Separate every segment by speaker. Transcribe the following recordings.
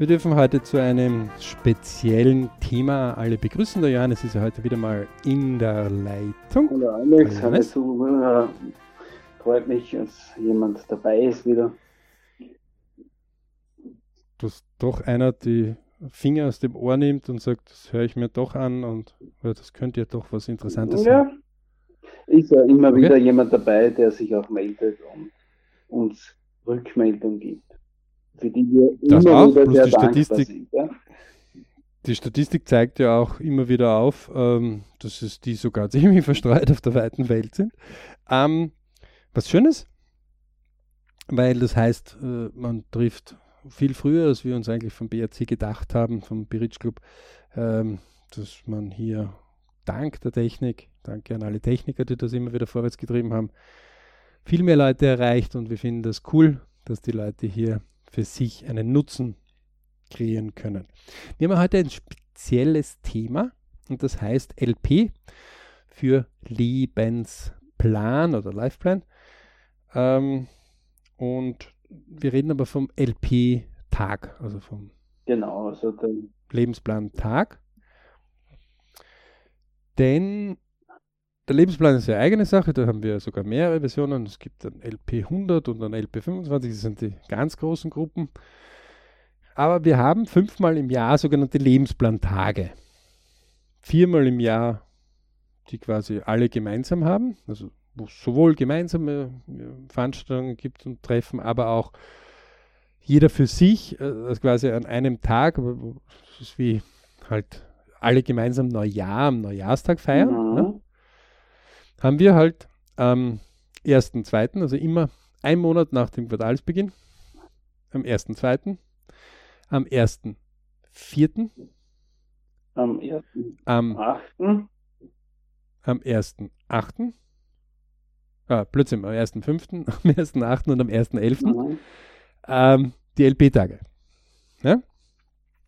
Speaker 1: Wir dürfen heute zu einem speziellen Thema alle begrüßen. Der Johannes ist ja heute wieder mal in der Leitung.
Speaker 2: Hallo Alex, hallo Zuhörer. Freut mich, dass jemand dabei ist wieder.
Speaker 1: Dass doch einer die Finger aus dem Ohr nimmt und sagt, das höre ich mir doch an und oder das könnte ja doch was Interessantes
Speaker 2: ja.
Speaker 1: sein.
Speaker 2: Ist ja immer okay. wieder jemand dabei, der sich auch meldet und uns Rückmeldung gibt für die wir
Speaker 1: das
Speaker 2: immer
Speaker 1: auch,
Speaker 2: wieder sehr
Speaker 1: die Statistik,
Speaker 2: sind. Ja?
Speaker 1: Die Statistik zeigt ja auch immer wieder auf, ähm, dass es die sogar ziemlich verstreut auf der weiten Welt sind. Ähm, was Schönes, weil das heißt, äh, man trifft viel früher, als wir uns eigentlich vom BRC gedacht haben, vom Biritsch Club, ähm, dass man hier dank der Technik, danke an alle Techniker, die das immer wieder vorwärts getrieben haben, viel mehr Leute erreicht und wir finden das cool, dass die Leute hier für sich einen Nutzen kreieren können. Wir haben heute ein spezielles Thema und das heißt LP für Lebensplan oder Lifeplan. Ähm, und wir reden aber vom LP-Tag, also vom
Speaker 2: genau, also
Speaker 1: Lebensplan-Tag. Denn der Lebensplan ist eine eigene Sache, da haben wir sogar mehrere Versionen. Es gibt ein LP 100 und ein LP 25, das sind die ganz großen Gruppen. Aber wir haben fünfmal im Jahr sogenannte Lebensplantage. Viermal im Jahr, die quasi alle gemeinsam haben, also wo es sowohl gemeinsame äh, Veranstaltungen gibt und Treffen, aber auch jeder für sich, äh, also quasi an einem Tag, das ist wie halt alle gemeinsam Neujahr am Neujahrstag feiern. Mhm. Ne? Haben wir halt am 1.2., also immer ein Monat nach dem Quartalsbeginn, am 1.2., am 1.4.,
Speaker 2: am 1.8.,
Speaker 1: am 1.8., ah, plötzlich am 1.5., am 1.8. und am 1.11. Mhm. Ähm, die LP-Tage. Ja?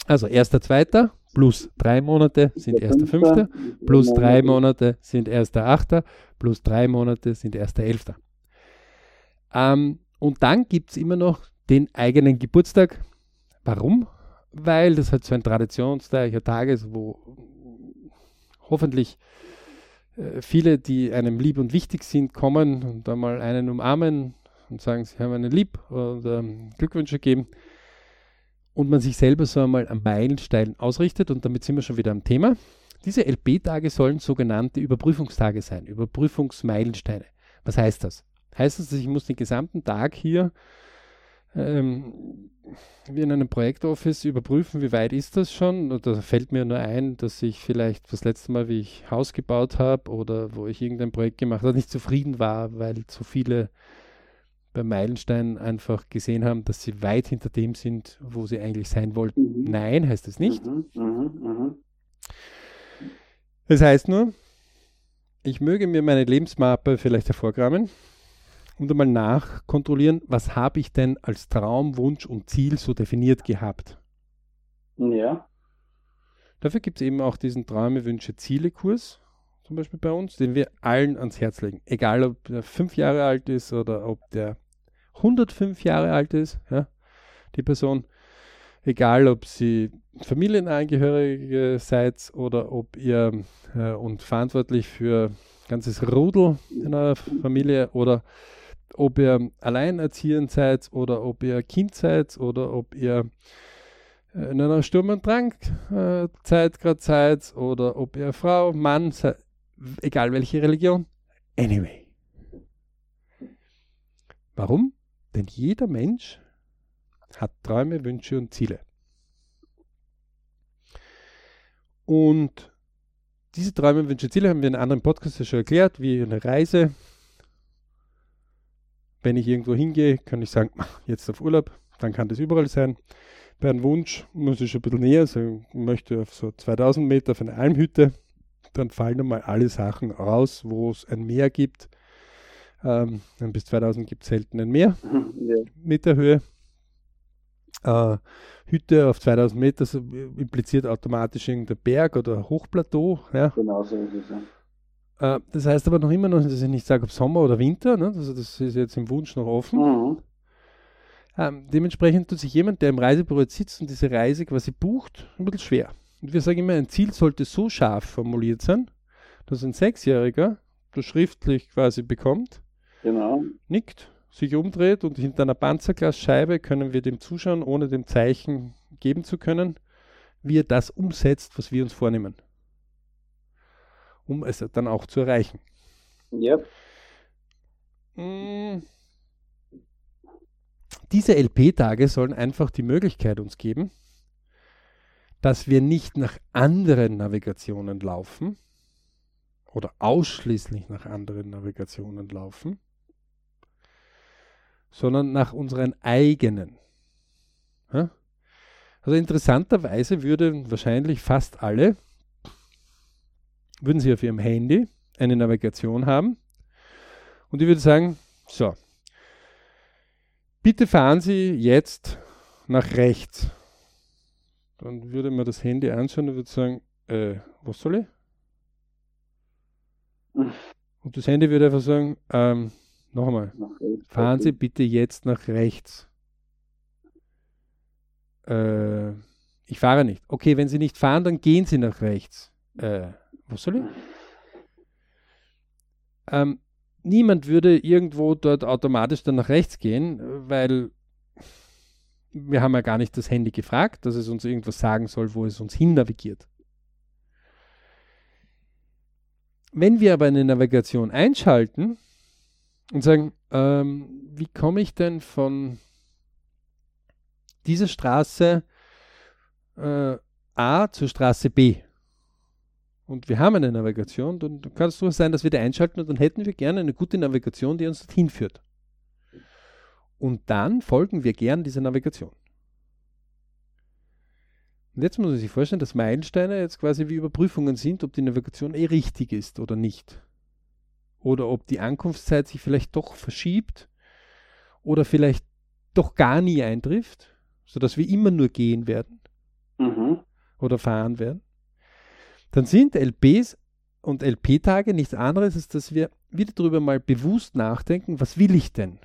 Speaker 1: Also 1.2., plus drei Monate sind erster Fünfter, plus drei Monate sind erster Achter, plus drei Monate sind erster Elfter. Ähm, und dann gibt es immer noch den eigenen Geburtstag. Warum? Weil das halt so ein traditionsreicher Tag ist, wo hoffentlich äh, viele, die einem lieb und wichtig sind, kommen und da mal einen umarmen und sagen, sie haben einen lieb und ähm, Glückwünsche geben und man sich selber so einmal am Meilenstein ausrichtet, und damit sind wir schon wieder am Thema. Diese LP-Tage sollen sogenannte Überprüfungstage sein, Überprüfungsmeilensteine. Was heißt das? Heißt das, dass ich muss den gesamten Tag hier ähm, wie in einem Projektoffice überprüfen, wie weit ist das schon? Oder fällt mir nur ein, dass ich vielleicht das letzte Mal, wie ich Haus gebaut habe oder wo ich irgendein Projekt gemacht habe, nicht zufrieden war, weil zu viele bei Meilenstein einfach gesehen haben, dass sie weit hinter dem sind, wo sie eigentlich sein wollten. Mhm. Nein, heißt es nicht. Mhm, mh, mh. Das heißt nur, ich möge mir meine Lebensmappe vielleicht hervorkramen und einmal nachkontrollieren, was habe ich denn als Traum, Wunsch und Ziel so definiert gehabt.
Speaker 2: Ja.
Speaker 1: Dafür gibt es eben auch diesen Träume, Wünsche, Ziele-Kurs, zum Beispiel bei uns, den wir allen ans Herz legen. Egal, ob der fünf Jahre alt ist oder ob der 105 Jahre alt ist, ja, die Person, egal ob sie Familienangehörige seid oder ob ihr äh, und verantwortlich für ganzes Rudel in eurer Familie oder ob ihr alleinerziehend seid oder ob ihr Kind seid oder ob ihr äh, in einer Sturm- und Drangzeit gerade seid oder ob ihr Frau, Mann seid, egal welche Religion. Anyway. Warum? Denn jeder Mensch hat Träume, Wünsche und Ziele. Und diese Träume, Wünsche, Ziele haben wir in einem anderen Podcast schon erklärt, wie eine Reise. Wenn ich irgendwo hingehe, kann ich sagen, jetzt auf Urlaub, dann kann das überall sein. Bei einem Wunsch muss ich schon ein bisschen näher, also ich möchte auf so 2000 Meter auf eine Almhütte, dann fallen einmal alle Sachen raus, wo es ein Meer gibt, ähm, bis 2000 gibt es selten ein Meer ja. Meter Höhe. Äh, Hütte auf 2000 Meter so impliziert automatisch irgendein Berg oder Hochplateau. Ja.
Speaker 2: Genau so ist es. Ja.
Speaker 1: Äh, das heißt aber noch immer noch, dass ich nicht sage, ob Sommer oder Winter. Ne? Also das ist jetzt im Wunsch noch offen. Mhm. Ähm, dementsprechend tut sich jemand, der im Reisebüro jetzt sitzt und diese Reise quasi bucht, ein bisschen schwer. Und wir sagen immer, ein Ziel sollte so scharf formuliert sein, dass ein Sechsjähriger das schriftlich quasi bekommt,
Speaker 2: Genau.
Speaker 1: nickt, sich umdreht und hinter einer Panzerglasscheibe können wir dem zuschauen, ohne dem Zeichen geben zu können, wie er das umsetzt, was wir uns vornehmen. Um es dann auch zu erreichen.
Speaker 2: Ja.
Speaker 1: Mm. Diese LP-Tage sollen einfach die Möglichkeit uns geben, dass wir nicht nach anderen Navigationen laufen oder ausschließlich nach anderen Navigationen laufen, sondern nach unseren eigenen. Ja? Also interessanterweise würden wahrscheinlich fast alle, würden sie auf ihrem Handy eine Navigation haben und ich würde sagen, so, bitte fahren Sie jetzt nach rechts. Dann würde man das Handy anschauen und würde sagen, äh, was soll ich? Und das Handy würde einfach sagen, ähm, noch einmal,
Speaker 2: Nach rechts.
Speaker 1: fahren Sie bitte jetzt nach rechts. Äh, ich fahre nicht. Okay, wenn Sie nicht fahren, dann gehen Sie nach rechts. Äh, was soll ich? Ähm, niemand würde irgendwo dort automatisch dann nach rechts gehen, weil wir haben ja gar nicht das Handy gefragt, dass es uns irgendwas sagen soll, wo es uns hin navigiert. Wenn wir aber eine Navigation einschalten und sagen, ähm, wie komme ich denn von dieser Straße äh, A zur Straße B? Und wir haben eine Navigation, dann kann es durchaus sein, dass wir die einschalten und dann hätten wir gerne eine gute Navigation, die uns dorthin führt. Und dann folgen wir gern dieser Navigation. Und jetzt muss man sich vorstellen, dass Meilensteine jetzt quasi wie Überprüfungen sind, ob die Navigation eh richtig ist oder nicht. Oder ob die Ankunftszeit sich vielleicht doch verschiebt oder vielleicht doch gar nie eintrifft, sodass wir immer nur gehen werden
Speaker 2: Mhm.
Speaker 1: oder fahren werden. Dann sind LPs und LP-Tage nichts anderes, als dass wir wieder darüber mal bewusst nachdenken, was will ich denn?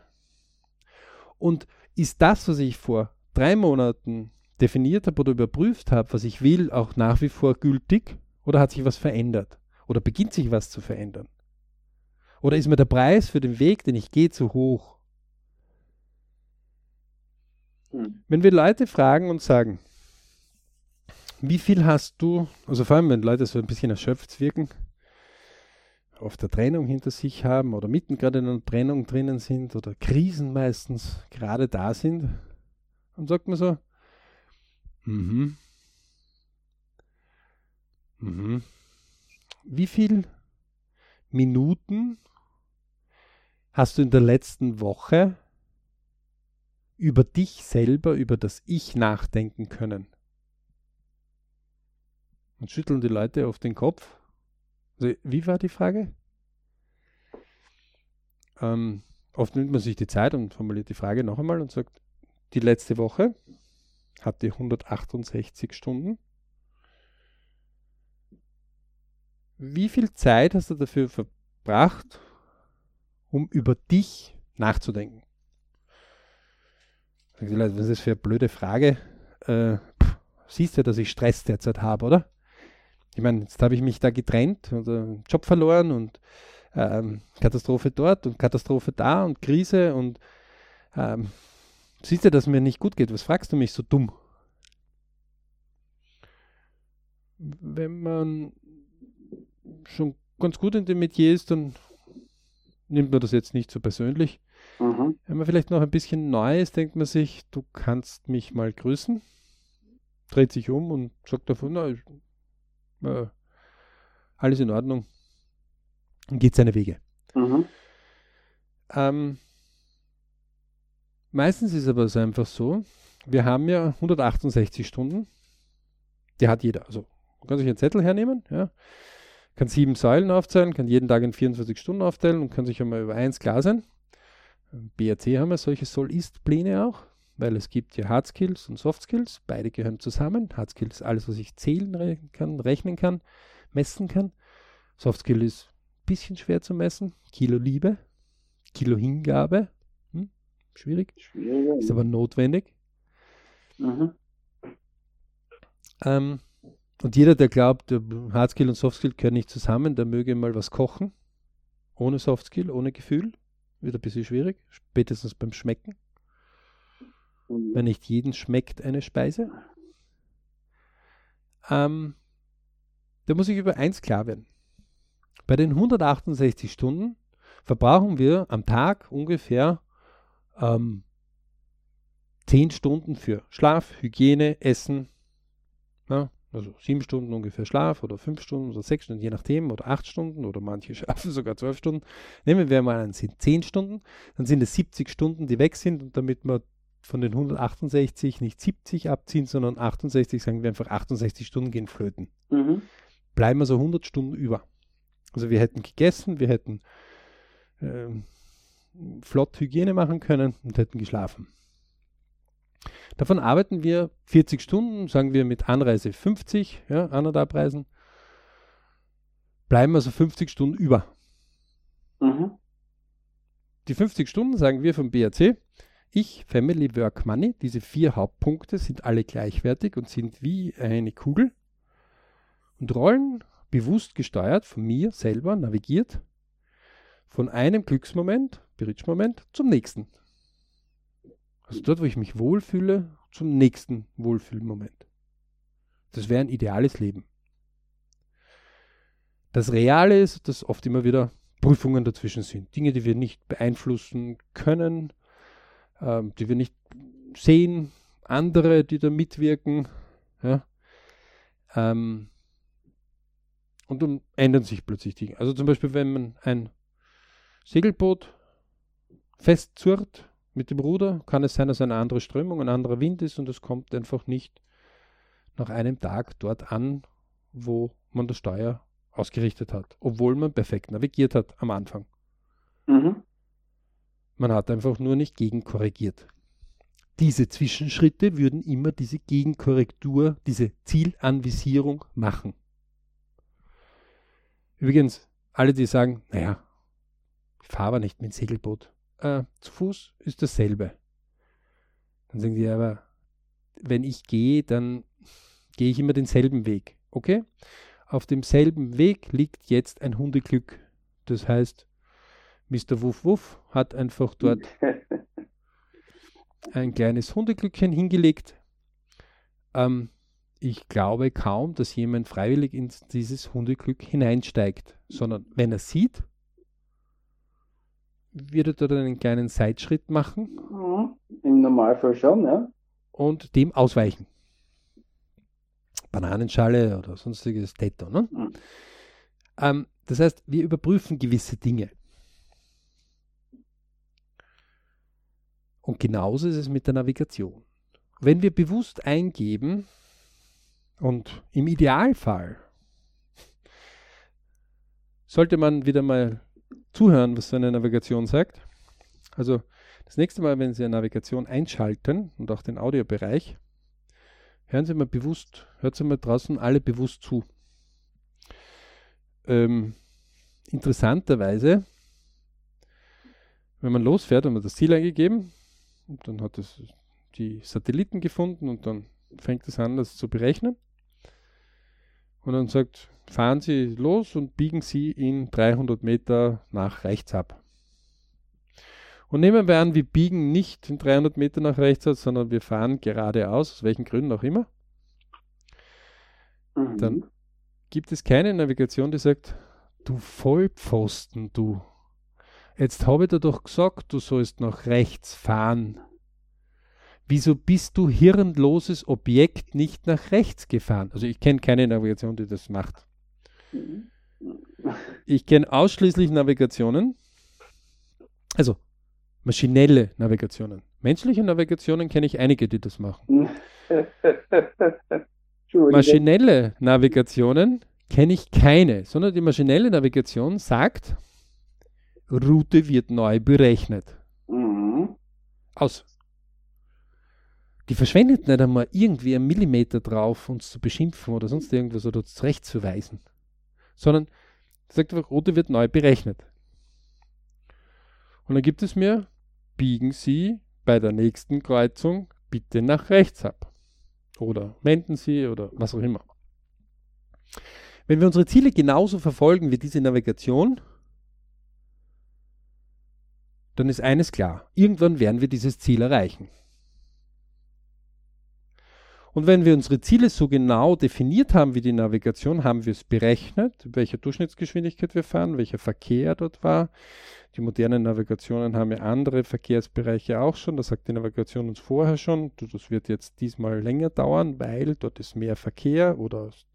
Speaker 1: Und ist das, was ich vor drei Monaten definiert habe oder überprüft habe, was ich will, auch nach wie vor gültig? Oder hat sich was verändert? Oder beginnt sich was zu verändern? Oder ist mir der Preis für den Weg, den ich gehe, zu hoch?
Speaker 2: Hm.
Speaker 1: Wenn wir Leute fragen und sagen, wie viel hast du, also vor allem wenn Leute so ein bisschen erschöpft wirken, auf der Trennung hinter sich haben oder mitten gerade in einer Trennung drinnen sind oder Krisen meistens gerade da sind, dann sagt man so, mhm, mhm, wie viel Minuten hast du in der letzten Woche über dich selber, über das Ich nachdenken können? Und schütteln die Leute auf den Kopf. Also, wie war die Frage? Ähm, oft nimmt man sich die Zeit und formuliert die Frage noch einmal und sagt, die letzte Woche hatte 168 Stunden. Wie viel Zeit hast du dafür verbracht, um über dich nachzudenken? Was ist das für eine blöde Frage? Äh, pff, siehst du, dass ich Stress derzeit habe, oder? Ich meine, jetzt habe ich mich da getrennt und einen Job verloren und ähm, Katastrophe dort und Katastrophe da und Krise und ähm, siehst du, dass mir nicht gut geht. Was fragst du mich so dumm? Wenn man schon ganz gut in dem Metier ist, dann nimmt man das jetzt nicht so persönlich.
Speaker 2: Mhm.
Speaker 1: Wenn man vielleicht noch ein bisschen neu ist, denkt man sich, du kannst mich mal grüßen, dreht sich um und sagt davon, na, ich- äh, alles in Ordnung und geht seine Wege.
Speaker 2: Mhm.
Speaker 1: Ähm, meistens ist aber es einfach so, wir haben ja 168 Stunden, die hat jeder. Also man kann sich einen Zettel hernehmen, ja, kann sieben Säulen aufzählen, kann jeden Tag in 24 Stunden aufteilen und kann sich einmal über eins klar sein. Im BRC haben wir solche Soll-Ist-Pläne auch, weil es gibt ja Hard Skills und Soft Skills, beide gehören zusammen. Hard Skills ist alles, was ich zählen re- kann, rechnen kann, messen kann. Soft Skill ist ein bisschen schwer zu messen. Kilo Liebe, Kilo Hingabe, hm? schwierig.
Speaker 2: Schwieriger.
Speaker 1: Ist aber notwendig.
Speaker 2: Mhm.
Speaker 1: Ähm, und jeder, der glaubt, der Hardskill und Softskill gehören nicht zusammen, der möge mal was kochen. Ohne Softskill, ohne Gefühl. Wird ein bisschen schwierig. Spätestens beim Schmecken. Weil nicht jeden schmeckt eine Speise. Ähm, da muss ich über eins klar werden. Bei den 168 Stunden verbrauchen wir am Tag ungefähr ähm, 10 Stunden für Schlaf, Hygiene, Essen. Ja, also 7 Stunden ungefähr Schlaf oder 5 Stunden oder 6 Stunden, je nachdem, oder 8 Stunden oder manche schaffen sogar 12 Stunden. Nehmen wir mal an, es sind 10 Stunden, dann sind es 70 Stunden, die weg sind und damit wir von den 168 nicht 70 abziehen, sondern 68, sagen wir einfach 68 Stunden gehen flöten.
Speaker 2: Mhm.
Speaker 1: Bleiben also 100 Stunden über. Also wir hätten gegessen, wir hätten ähm, flott Hygiene machen können und hätten geschlafen. Davon arbeiten wir 40 Stunden, sagen wir mit Anreise 50, ja, anderthalb Reisen. Bleiben also 50 Stunden über.
Speaker 2: Mhm.
Speaker 1: Die 50 Stunden sagen wir vom BAC. Ich, Family, Work, Money, diese vier Hauptpunkte sind alle gleichwertig und sind wie eine Kugel und rollen bewusst gesteuert von mir selber, navigiert von einem Glücksmoment, Bridge-Moment, zum nächsten. Also dort, wo ich mich wohlfühle, zum nächsten Wohlfühlmoment. Das wäre ein ideales Leben. Das Reale ist, dass oft immer wieder Prüfungen dazwischen sind. Dinge, die wir nicht beeinflussen können, ähm, die wir nicht sehen, andere, die da mitwirken. Ja. Ähm, und dann ändern sich plötzlich Dinge. Also zum Beispiel, wenn man ein Segelboot festzurrt mit dem Ruder, kann es sein, dass eine andere Strömung, ein anderer Wind ist und es kommt einfach nicht nach einem Tag dort an, wo man das Steuer ausgerichtet hat, obwohl man perfekt navigiert hat am Anfang.
Speaker 2: Mhm.
Speaker 1: Man hat einfach nur nicht gegenkorrigiert. Diese Zwischenschritte würden immer diese Gegenkorrektur, diese Zielanvisierung machen. Übrigens, alle, die sagen, naja, ich fahre aber nicht mit dem Segelboot. Äh, zu Fuß ist dasselbe. Dann sagen die aber, wenn ich gehe, dann gehe ich immer denselben Weg. Okay? Auf demselben Weg liegt jetzt ein Hundeglück. Das heißt, Mr. Wuff Wuff hat einfach dort ein kleines Hundeglückchen hingelegt. Ähm, ich glaube kaum, dass jemand freiwillig in dieses Hundeglück hineinsteigt, sondern wenn er sieht, wird er dort einen kleinen Seitschritt machen
Speaker 2: Mhm. Im Normalfall schon, ja.
Speaker 1: und dem ausweichen. Bananenschale oder sonstiges Tetto. Ne?
Speaker 2: Mhm.
Speaker 1: Ähm, das heißt, wir überprüfen gewisse Dinge. Und genauso ist es mit der Navigation. Wenn wir bewusst eingeben und im Idealfall sollte man wieder mal zuhören, was so eine Navigation sagt. Also das nächste Mal, wenn Sie eine Navigation einschalten und auch den Audiobereich, hören Sie mal bewusst, hört Sie mal draußen alle bewusst zu. Ähm, interessanterweise, wenn man losfährt, haben wir das Ziel eingegeben dann hat es die Satelliten gefunden und dann fängt es an, das zu berechnen. Und dann sagt, fahren Sie los und biegen Sie in 300 Meter nach rechts ab. Und nehmen wir an, wir biegen nicht in 300 Meter nach rechts ab, sondern wir fahren geradeaus, aus welchen Gründen auch immer.
Speaker 2: Mhm.
Speaker 1: Dann gibt es keine Navigation, die sagt, du Vollpfosten, du. Jetzt habe ich dir doch gesagt, du sollst nach rechts fahren. Wieso bist du hirnloses Objekt nicht nach rechts gefahren? Also ich kenne keine Navigation, die das macht. Ich kenne ausschließlich Navigationen, also maschinelle Navigationen. Menschliche Navigationen kenne ich einige, die das machen. Maschinelle Navigationen kenne ich keine, sondern die maschinelle Navigation sagt, Route wird neu berechnet.
Speaker 2: Mhm.
Speaker 1: Aus. Die verschwendet nicht einmal irgendwie einen Millimeter drauf, uns zu beschimpfen oder sonst irgendwas oder zurechtzuweisen, sondern sagt einfach, Route wird neu berechnet. Und dann gibt es mir, biegen Sie bei der nächsten Kreuzung bitte nach rechts ab. Oder wenden Sie oder was auch immer. Wenn wir unsere Ziele genauso verfolgen wie diese Navigation, dann ist eines klar, irgendwann werden wir dieses Ziel erreichen. Und wenn wir unsere Ziele so genau definiert haben wie die Navigation, haben wir es berechnet, welche Durchschnittsgeschwindigkeit wir fahren, welcher Verkehr dort war. Die modernen Navigationen haben ja andere Verkehrsbereiche auch schon. Das sagt die Navigation uns vorher schon. Das wird jetzt diesmal länger dauern, weil dort ist mehr Verkehr oder aus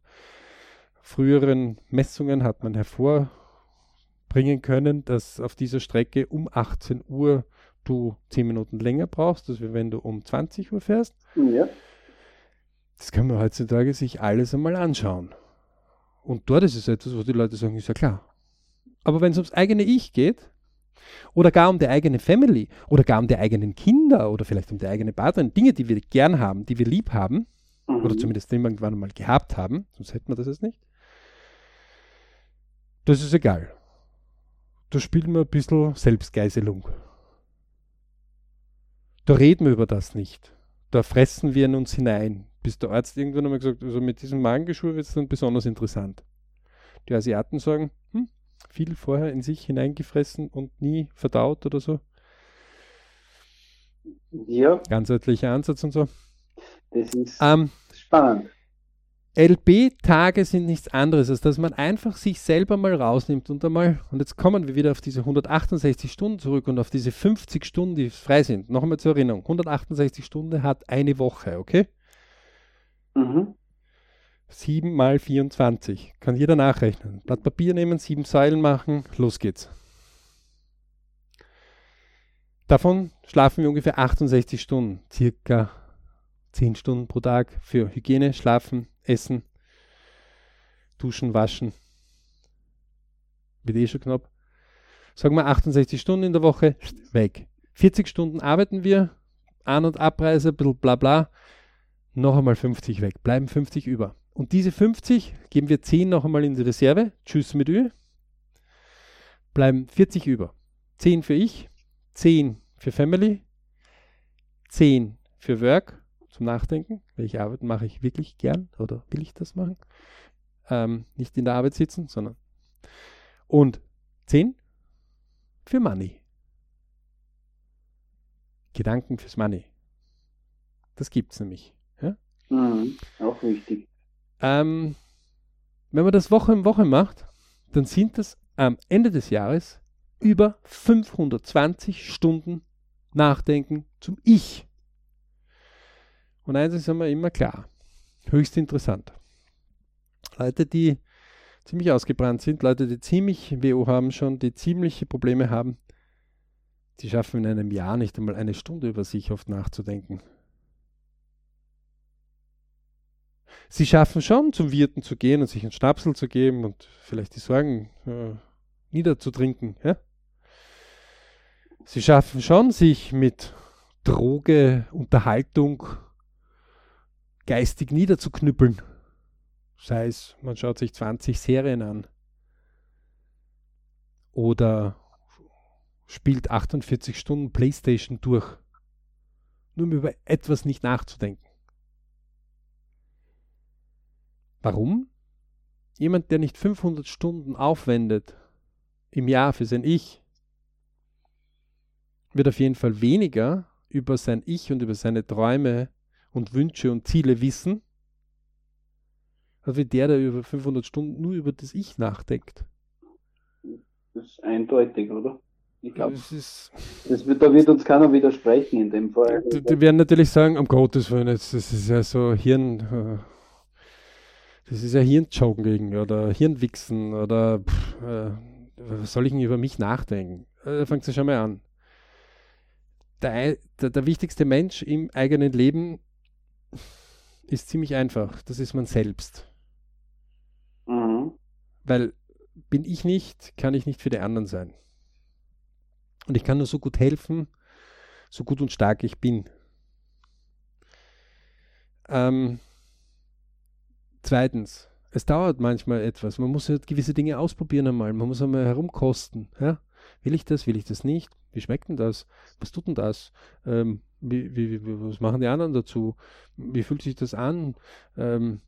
Speaker 1: früheren Messungen hat man hervorbringen können, dass auf dieser Strecke um 18 Uhr du 10 Minuten länger brauchst, als wenn du um 20 Uhr fährst. Ja. Das kann man heutzutage sich alles einmal anschauen. Und dort ist es etwas, wo die Leute sagen, ist ja klar. Aber wenn es ums eigene Ich geht, oder gar um die eigene Family, oder gar um die eigenen Kinder, oder vielleicht um die eigene Partnerin, Dinge, die wir gern haben, die wir lieb haben, mhm. oder zumindest irgendwann mal gehabt haben, sonst hätten wir das jetzt nicht, das ist egal. Da spielen wir ein bisschen Selbstgeiselung. Da reden wir über das nicht. Da fressen wir in uns hinein bis der Arzt irgendwann einmal gesagt, also mit diesem Magengeschwür wird es dann besonders interessant. Die Asiaten sagen, hm, viel vorher in sich hineingefressen und nie verdaut oder so.
Speaker 2: Ja.
Speaker 1: Ganzheitlicher Ansatz und so.
Speaker 2: Das ist ähm, spannend.
Speaker 1: LB-Tage sind nichts anderes, als dass man einfach sich selber mal rausnimmt und einmal, und jetzt kommen wir wieder auf diese 168 Stunden zurück und auf diese 50 Stunden, die frei sind. Noch einmal zur Erinnerung, 168 Stunden hat eine Woche, okay? Mhm. 7 mal 24. Kann jeder nachrechnen. Blatt Papier nehmen, sieben Seilen machen, los geht's. Davon schlafen wir ungefähr 68 Stunden, circa 10 Stunden pro Tag für Hygiene, Schlafen, Essen, Duschen, Waschen. Wird eh schon knapp. Sagen wir 68 Stunden in der Woche, weg. 40 Stunden arbeiten wir, An- und Abreise, ein bisschen bla bla noch einmal 50 weg, bleiben 50 über. Und diese 50 geben wir 10 noch einmal in die Reserve, tschüss mit Ü, bleiben 40 über. 10 für ich, 10 für Family, 10 für Work zum Nachdenken. Welche Arbeit mache ich wirklich gern oder will ich das machen? Ähm, nicht in der Arbeit sitzen, sondern. Und 10 für Money. Gedanken fürs Money. Das gibt es nämlich.
Speaker 2: Mhm, auch wichtig.
Speaker 1: Ähm, wenn man das Woche in Woche macht, dann sind das am Ende des Jahres über 520 Stunden Nachdenken zum Ich. Und eins ist einmal immer klar, höchst interessant. Leute, die ziemlich ausgebrannt sind, Leute, die ziemlich WO haben schon, die ziemliche Probleme haben, die schaffen in einem Jahr nicht einmal eine Stunde über sich oft nachzudenken. Sie schaffen schon, zum Wirten zu gehen und sich einen Schnapsel zu geben und vielleicht die Sorgen äh, niederzutrinken. Ja? Sie schaffen schon, sich mit Droge, Unterhaltung geistig niederzuknüppeln. Sei es, man schaut sich 20 Serien an oder spielt 48 Stunden Playstation durch, nur um über etwas nicht nachzudenken. Warum? Jemand, der nicht 500 Stunden aufwendet im Jahr für sein Ich, wird auf jeden Fall weniger über sein Ich und über seine Träume und Wünsche und Ziele wissen, als wie der, der über 500 Stunden nur über das Ich nachdenkt.
Speaker 2: Das ist eindeutig, oder? Ich glaube, da wird uns keiner widersprechen in dem Fall.
Speaker 1: Die, die werden natürlich sagen, um Gottes Willen, das ist ja so Hirn, äh, das ist ja Hirnjoken gegen oder Hirnwichsen oder pff, äh, was soll ich denn über mich nachdenken? Äh, da fängt es schon mal an. Der, der, der wichtigste Mensch im eigenen Leben ist ziemlich einfach. Das ist man selbst. Mhm. Weil bin ich nicht, kann ich nicht für die anderen sein. Und ich kann nur so gut helfen, so gut und stark ich bin. Ähm, Zweitens, es dauert manchmal etwas. Man muss halt gewisse Dinge ausprobieren einmal. Man muss einmal herumkosten. Ja? Will ich das, will ich das nicht? Wie schmeckt denn das? Was tut denn das? Ähm, wie, wie, was machen die anderen dazu? Wie fühlt sich das an? Ähm,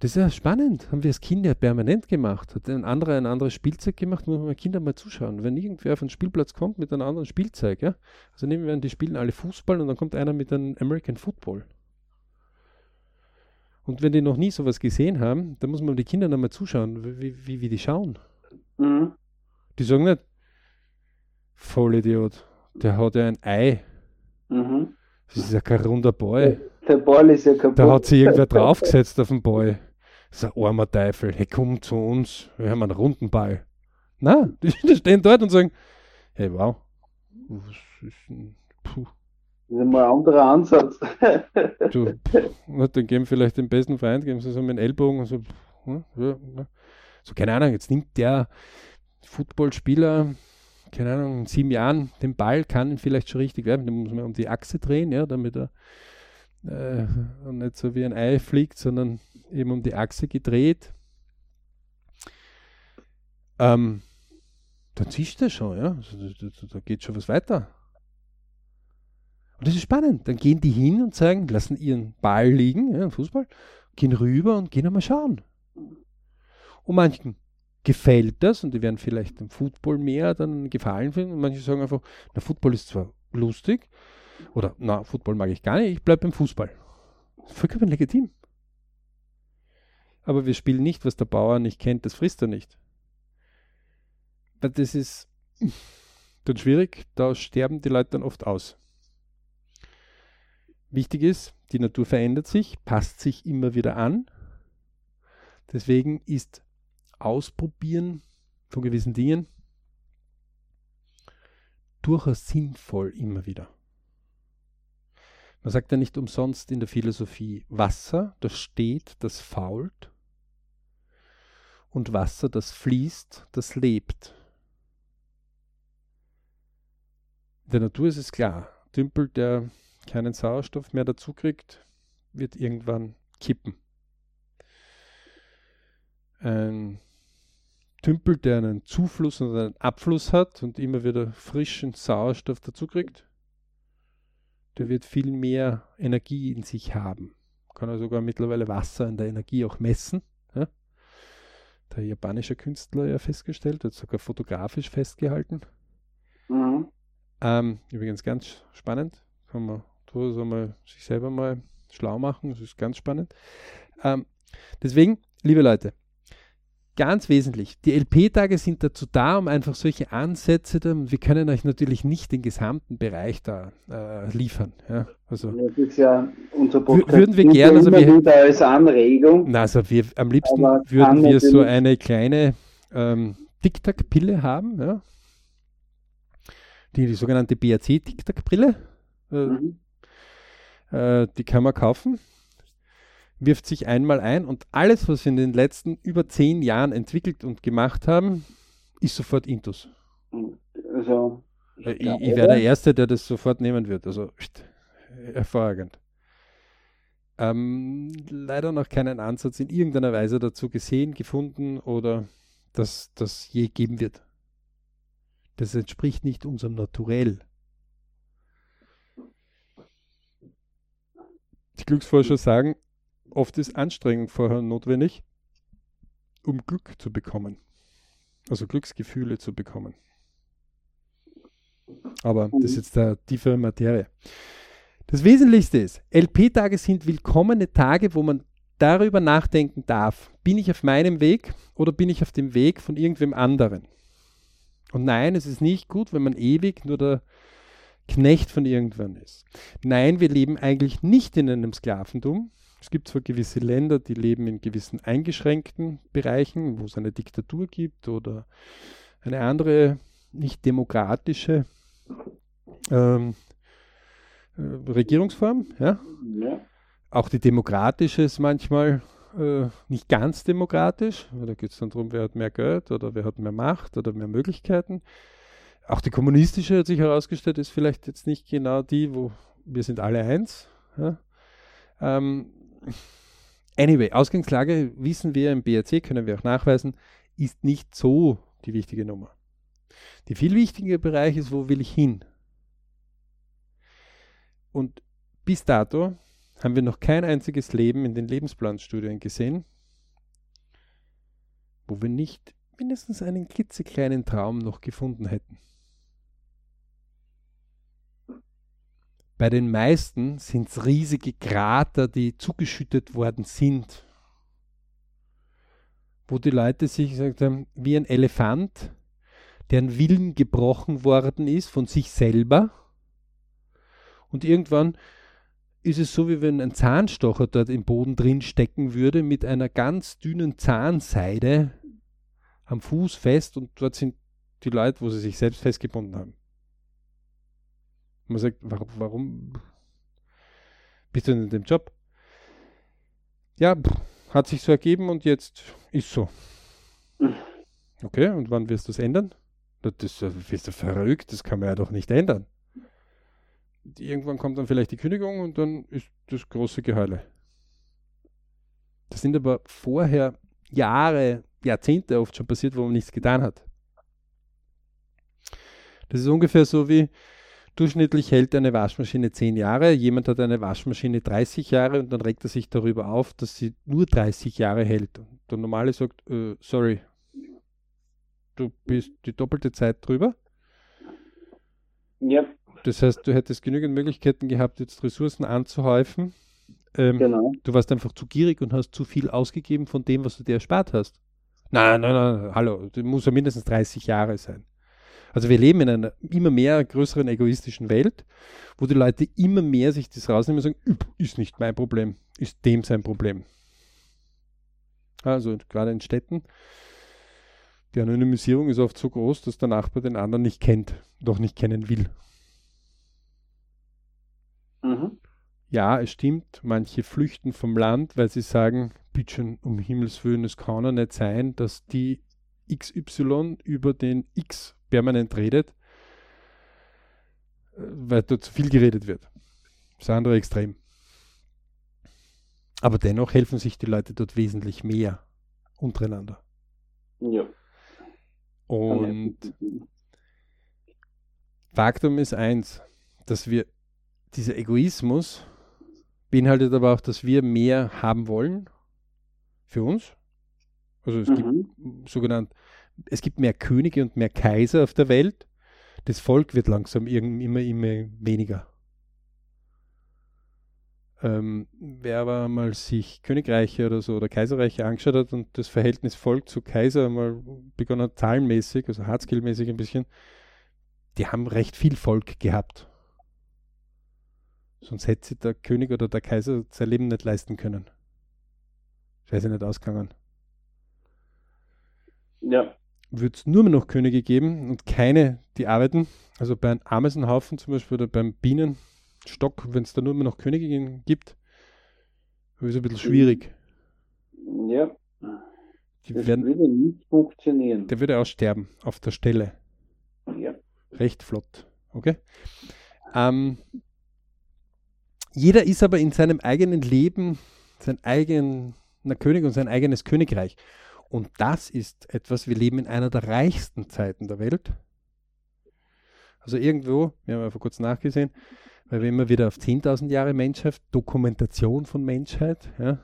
Speaker 1: das ist ja spannend. Haben wir als Kinder permanent gemacht. Hat ein anderer ein anderes Spielzeug gemacht, muss man Kinder mal zuschauen. Wenn irgendwer auf den Spielplatz kommt mit einem anderen Spielzeug, ja, also nehmen wir an, die spielen alle Fußball und dann kommt einer mit einem American Football. Und wenn die noch nie sowas gesehen haben, dann muss man die Kinder nochmal zuschauen, wie, wie, wie die schauen. Mhm. Die sagen nicht, Vollidiot, der hat ja ein Ei. Mhm. Das ist ja kein runder Boy.
Speaker 2: Der Ball ist ja kaputt.
Speaker 1: Da hat sich irgendwer draufgesetzt auf den Ball. Das ist ein armer Teufel. Hey, komm zu uns. Wir haben einen runden Ball. Na, die stehen dort und sagen, hey, wow.
Speaker 2: Was ist denn, puh. Das ist mal ein anderer Ansatz.
Speaker 1: du, dann geben vielleicht den besten Freund, geben sie so mit dem Ellbogen und so, hm, ja, ja. so, keine Ahnung, jetzt nimmt der Footballspieler keine Ahnung, in sieben Jahren den Ball kann ihn vielleicht schon richtig werden. Den muss man um die Achse drehen, ja, damit er äh, nicht so wie ein Ei fliegt, sondern eben um die Achse gedreht. Ähm, dann ziehst du schon, ja. Also, da, da, da geht schon was weiter. Und das ist spannend. Dann gehen die hin und sagen, lassen ihren Ball liegen, ja, Fußball, gehen rüber und gehen einmal schauen. Und manchen gefällt das und die werden vielleicht dem Football mehr dann gefallen finden. Und manche sagen einfach, na, Football ist zwar lustig, oder na, Football mag ich gar nicht, ich bleibe beim Fußball. Vollkommen legitim. Aber wir spielen nicht, was der Bauer nicht kennt, das frisst er nicht. Das ist dann schwierig, da sterben die Leute dann oft aus. Wichtig ist, die Natur verändert sich, passt sich immer wieder an. Deswegen ist Ausprobieren von gewissen Dingen durchaus sinnvoll immer wieder. Man sagt ja nicht umsonst in der Philosophie, Wasser, das steht, das fault, und Wasser, das fließt, das lebt. In der Natur ist es klar, Tümpel, der keinen Sauerstoff mehr dazu kriegt, wird irgendwann kippen. Ein Tümpel, der einen Zufluss und einen Abfluss hat und immer wieder frischen Sauerstoff dazu kriegt, der wird viel mehr Energie in sich haben. Kann er sogar mittlerweile Wasser in der Energie auch messen. Ja? Der japanische Künstler ja festgestellt, hat sogar fotografisch festgehalten. Mhm. Ähm, übrigens ganz spannend. Kann man so mal sich selber mal schlau machen. Das ist ganz spannend. Ähm, deswegen, liebe Leute, ganz wesentlich. Die LP-Tage sind dazu da, um einfach solche Ansätze, wir können euch natürlich nicht den gesamten Bereich da äh, liefern. Ja, also,
Speaker 2: das ist ja unser
Speaker 1: Podcast. Würden wir gerne, also
Speaker 2: wir, wieder als Anregung.
Speaker 1: Na, also wir, am liebsten würden wir so eine kleine ähm, Tic-Tac-Pille haben, ja? die, die sogenannte BAC-Tic-Tac-Brille. Äh, mhm. Äh, die kann man kaufen wirft sich einmal ein und alles, was wir in den letzten über zehn Jahren entwickelt und gemacht haben, ist sofort Intus. Also, ich, ich, ich wäre der Erste, der das sofort nehmen wird. Also hervorragend. Ähm, leider noch keinen Ansatz in irgendeiner Weise dazu gesehen, gefunden oder dass das je geben wird. Das entspricht nicht unserem Naturell. Die Glücksforscher sagen, Oft ist Anstrengung vorher notwendig, um Glück zu bekommen. Also Glücksgefühle zu bekommen. Aber das ist jetzt eine tiefere Materie. Das Wesentlichste ist, LP-Tage sind willkommene Tage, wo man darüber nachdenken darf, bin ich auf meinem Weg oder bin ich auf dem Weg von irgendwem anderen? Und nein, es ist nicht gut, wenn man ewig nur der Knecht von irgendwann ist. Nein, wir leben eigentlich nicht in einem Sklaventum, es gibt zwar gewisse Länder, die leben in gewissen eingeschränkten Bereichen, wo es eine Diktatur gibt oder eine andere nicht demokratische ähm, äh, Regierungsform. Ja? ja? Auch die demokratische ist manchmal äh, nicht ganz demokratisch. Da geht es dann darum, wer hat mehr Geld oder wer hat mehr Macht oder mehr Möglichkeiten. Auch die kommunistische hat sich herausgestellt, ist vielleicht jetzt nicht genau die, wo wir sind alle eins. Ja? Ähm, Anyway, Ausgangslage wissen wir im BRC, können wir auch nachweisen, ist nicht so die wichtige Nummer. Der viel wichtigere Bereich ist, wo will ich hin? Und bis dato haben wir noch kein einziges Leben in den Lebensplanstudien gesehen, wo wir nicht mindestens einen klitzekleinen Traum noch gefunden hätten. Bei den meisten sind es riesige Krater, die zugeschüttet worden sind, wo die Leute sich gesagt haben, wie ein Elefant, deren Willen gebrochen worden ist von sich selber. Und irgendwann ist es so, wie wenn ein Zahnstocher dort im Boden drin stecken würde, mit einer ganz dünnen Zahnseide am Fuß fest und dort sind die Leute, wo sie sich selbst festgebunden haben. Man sagt, warum, warum bist du denn in dem Job? Ja, hat sich so ergeben und jetzt ist so. Okay, und wann wirst du es ändern? Das bist du verrückt, das kann man ja doch nicht ändern. Irgendwann kommt dann vielleicht die Kündigung und dann ist das große Geheule. Das sind aber vorher Jahre, Jahrzehnte oft schon passiert, wo man nichts getan hat. Das ist ungefähr so wie, Durchschnittlich hält eine Waschmaschine 10 Jahre, jemand hat eine Waschmaschine 30 Jahre und dann regt er sich darüber auf, dass sie nur 30 Jahre hält. Und der Normale sagt, äh, sorry, du bist die doppelte Zeit drüber.
Speaker 2: Ja.
Speaker 1: Das heißt, du hättest genügend Möglichkeiten gehabt, jetzt Ressourcen anzuhäufen. Ähm, genau. Du warst einfach zu gierig und hast zu viel ausgegeben von dem, was du dir erspart hast. Nein, nein, nein, hallo, du musst ja mindestens 30 Jahre sein. Also wir leben in einer immer mehr größeren egoistischen Welt, wo die Leute immer mehr sich das rausnehmen und sagen, ist nicht mein Problem, ist dem sein Problem. Also gerade in Städten, die Anonymisierung ist oft so groß, dass der Nachbar den anderen nicht kennt, doch nicht kennen will. Mhm. Ja, es stimmt, manche flüchten vom Land, weil sie sagen, bitte um Himmels Willen, es kann ja nicht sein, dass die XY über den X permanent redet, weil dort zu viel geredet wird. Das andere Extrem. Aber dennoch helfen sich die Leute dort wesentlich mehr untereinander.
Speaker 2: Ja.
Speaker 1: Und Faktum ist eins, dass wir dieser Egoismus beinhaltet aber auch, dass wir mehr haben wollen für uns. Also es mhm. gibt sogenannt es gibt mehr Könige und mehr Kaiser auf der Welt. Das Volk wird langsam immer, immer weniger. Ähm, wer aber mal sich Königreiche oder so oder Kaiserreiche angeschaut hat und das Verhältnis Volk zu Kaiser mal begonnen hat, zahlenmäßig, also hardskill-mäßig ein bisschen, die haben recht viel Volk gehabt. Sonst hätte sich der König oder der Kaiser sein Leben nicht leisten können. Sie nicht ausgegangen.
Speaker 2: Ja
Speaker 1: wird es nur mehr noch Könige geben und keine, die arbeiten. Also bei einem Ameisenhaufen zum Beispiel oder beim Bienenstock, wenn es da nur mehr noch Könige gibt, ist es ein bisschen schwierig.
Speaker 2: Ja.
Speaker 1: Die das werden, würde
Speaker 2: nicht funktionieren.
Speaker 1: Der würde aussterben auf der Stelle.
Speaker 2: Ja.
Speaker 1: Recht flott. Okay. Ähm, jeder ist aber in seinem eigenen Leben sein eigener König und sein eigenes Königreich. Und das ist etwas, wir leben in einer der reichsten Zeiten der Welt. Also irgendwo, wir haben ja vor kurzem nachgesehen, weil wir immer wieder auf 10.000 Jahre Menschheit, Dokumentation von Menschheit, ja,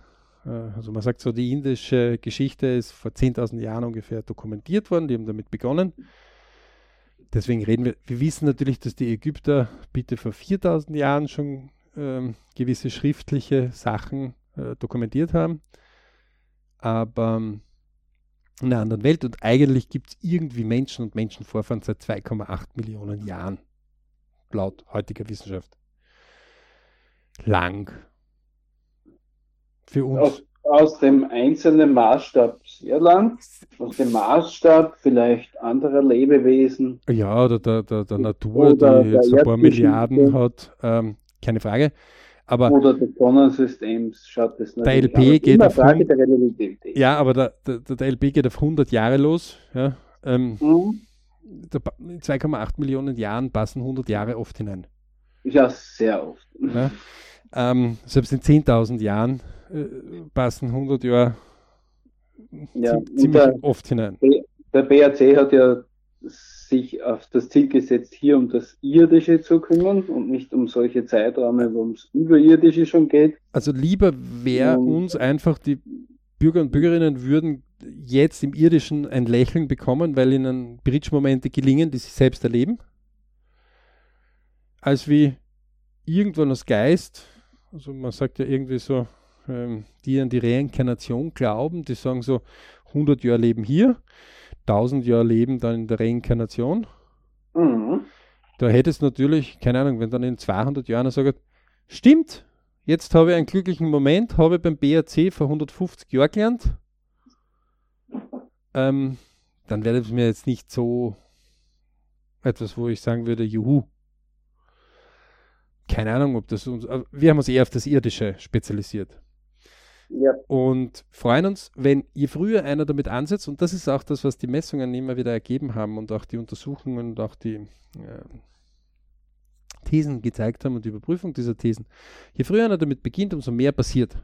Speaker 1: äh, also man sagt so, die indische Geschichte ist vor 10.000 Jahren ungefähr dokumentiert worden, die haben damit begonnen. Deswegen reden wir, wir wissen natürlich, dass die Ägypter bitte vor 4.000 Jahren schon ähm, gewisse schriftliche Sachen äh, dokumentiert haben. Aber ähm, in einer anderen Welt und eigentlich gibt es irgendwie Menschen und Menschenvorfahren seit 2,8 Millionen Jahren, laut heutiger Wissenschaft. Lang. Für uns.
Speaker 2: Aus, aus dem einzelnen Maßstab sehr lang, aus dem Maßstab vielleicht anderer Lebewesen.
Speaker 1: Ja, oder der, der, der Natur, oder die jetzt ein paar Milliarden hat, ähm, keine Frage. Aber
Speaker 2: Oder des Sonnensystems schaut es
Speaker 1: Der LP geht auf Frage der Relativität. Ja, aber der, der, der, LP geht auf 100 Jahre los. Ja, ähm, mhm. 2,8 Millionen Jahren passen 100 Jahre oft hinein.
Speaker 2: Ja, sehr oft.
Speaker 1: Ja, ähm, selbst in 10.000 Jahren äh, passen 100 Jahre
Speaker 2: ja,
Speaker 1: ziemlich oft hinein.
Speaker 2: Der BAC hat ja sich auf das Ziel gesetzt, hier um das Irdische zu kümmern und nicht um solche Zeiträume, wo es Überirdische schon geht.
Speaker 1: Also lieber wäre uns einfach die Bürger und Bürgerinnen würden jetzt im Irdischen ein Lächeln bekommen, weil ihnen Bridge-Momente gelingen, die sie selbst erleben, als wie irgendwann als Geist, also man sagt ja irgendwie so, ähm, die an die Reinkarnation glauben, die sagen so, 100 Jahre leben hier, 1000 Jahre leben dann in der Reinkarnation. Mhm. Da hätte es natürlich, keine Ahnung, wenn dann in 200 Jahren sagt, stimmt, jetzt habe ich einen glücklichen Moment, habe ich beim BRC vor 150 Jahren gelernt, ähm, dann wäre es mir jetzt nicht so etwas, wo ich sagen würde, juhu. Keine Ahnung, ob das uns, wir haben uns eher auf das Irdische spezialisiert. Ja. Und freuen uns, wenn je früher einer damit ansetzt, und das ist auch das, was die Messungen immer wieder ergeben haben und auch die Untersuchungen und auch die äh, Thesen gezeigt haben und die Überprüfung dieser Thesen. Je früher einer damit beginnt, umso mehr passiert.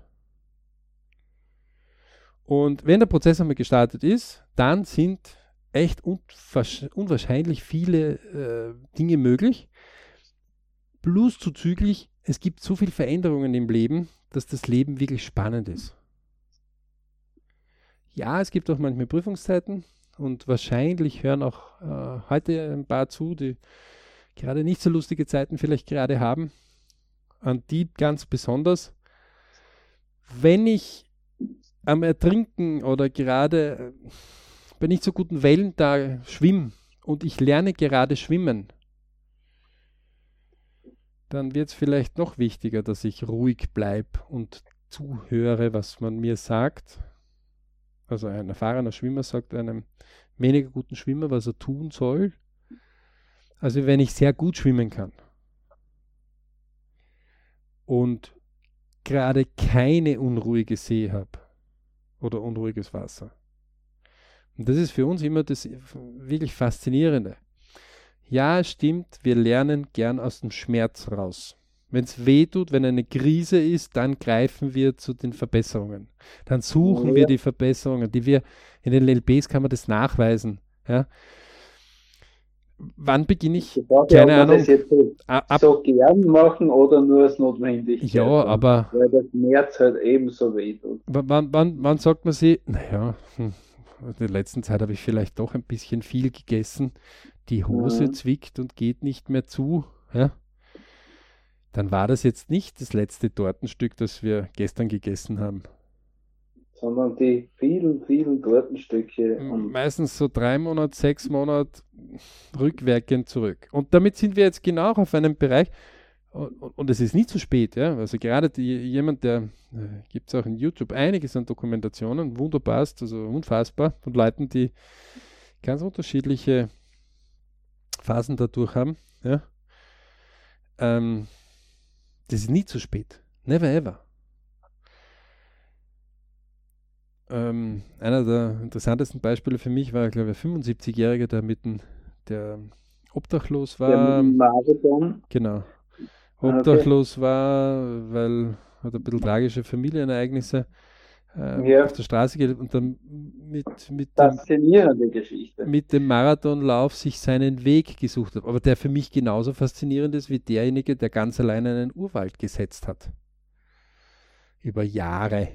Speaker 1: Und wenn der Prozess einmal gestartet ist, dann sind echt unwahrscheinlich viele äh, Dinge möglich. Plus zuzüglich, es gibt so viele Veränderungen im Leben, dass das Leben wirklich spannend ist. Ja, es gibt auch manchmal Prüfungszeiten und wahrscheinlich hören auch äh, heute ein paar zu, die gerade nicht so lustige Zeiten vielleicht gerade haben. An die ganz besonders. Wenn ich am Ertrinken oder gerade bei nicht so guten Wellen da schwimme und ich lerne gerade schwimmen, dann wird es vielleicht noch wichtiger, dass ich ruhig bleibe und zuhöre, was man mir sagt. Also ein erfahrener Schwimmer sagt einem weniger guten Schwimmer, was er tun soll. Also wenn ich sehr gut schwimmen kann und gerade keine unruhige See habe oder unruhiges Wasser. Und das ist für uns immer das wirklich Faszinierende. Ja, es stimmt, wir lernen gern aus dem Schmerz raus. Wenn es weh tut, wenn eine Krise ist, dann greifen wir zu den Verbesserungen. Dann suchen ja. wir die Verbesserungen, die wir in den LPs kann man das nachweisen. Ja. Wann beginne ich? ich Keine ja, Ahnung. Das
Speaker 2: jetzt so, ab, so gern machen oder nur als notwendig?
Speaker 1: Ja, aber.
Speaker 2: Weil das Schmerz halt ebenso weh tut.
Speaker 1: Wann, wann, wann sagt man sie? Naja, hm, in der letzten Zeit habe ich vielleicht doch ein bisschen viel gegessen die Hose mhm. zwickt und geht nicht mehr zu, ja, dann war das jetzt nicht das letzte Tortenstück, das wir gestern gegessen haben.
Speaker 2: Sondern die vielen, vielen Tortenstücke.
Speaker 1: Meistens so drei Monate, sechs Monate rückwirkend zurück. Und damit sind wir jetzt genau auf einem Bereich, und, es ist nicht zu spät, ja. Also gerade die, jemand, der äh, gibt es auch in YouTube einiges an Dokumentationen, wunderbar, also unfassbar, von Leuten, die ganz unterschiedliche Phasen dadurch haben, ja, ähm, das ist nie zu spät. Never ever. Ähm, einer der interessantesten Beispiele für mich war, glaube ich, ein 75-Jähriger, der mitten, der obdachlos war. Der genau. Ah, obdachlos okay. war, weil hat ein bisschen tragische Familienereignisse äh, ja. auf der Straße geht und dann mit, mit,
Speaker 2: Faszinierende Geschichte.
Speaker 1: mit dem Marathonlauf sich seinen Weg gesucht hat. Aber der für mich genauso faszinierend ist wie derjenige, der ganz allein einen Urwald gesetzt hat. Über Jahre.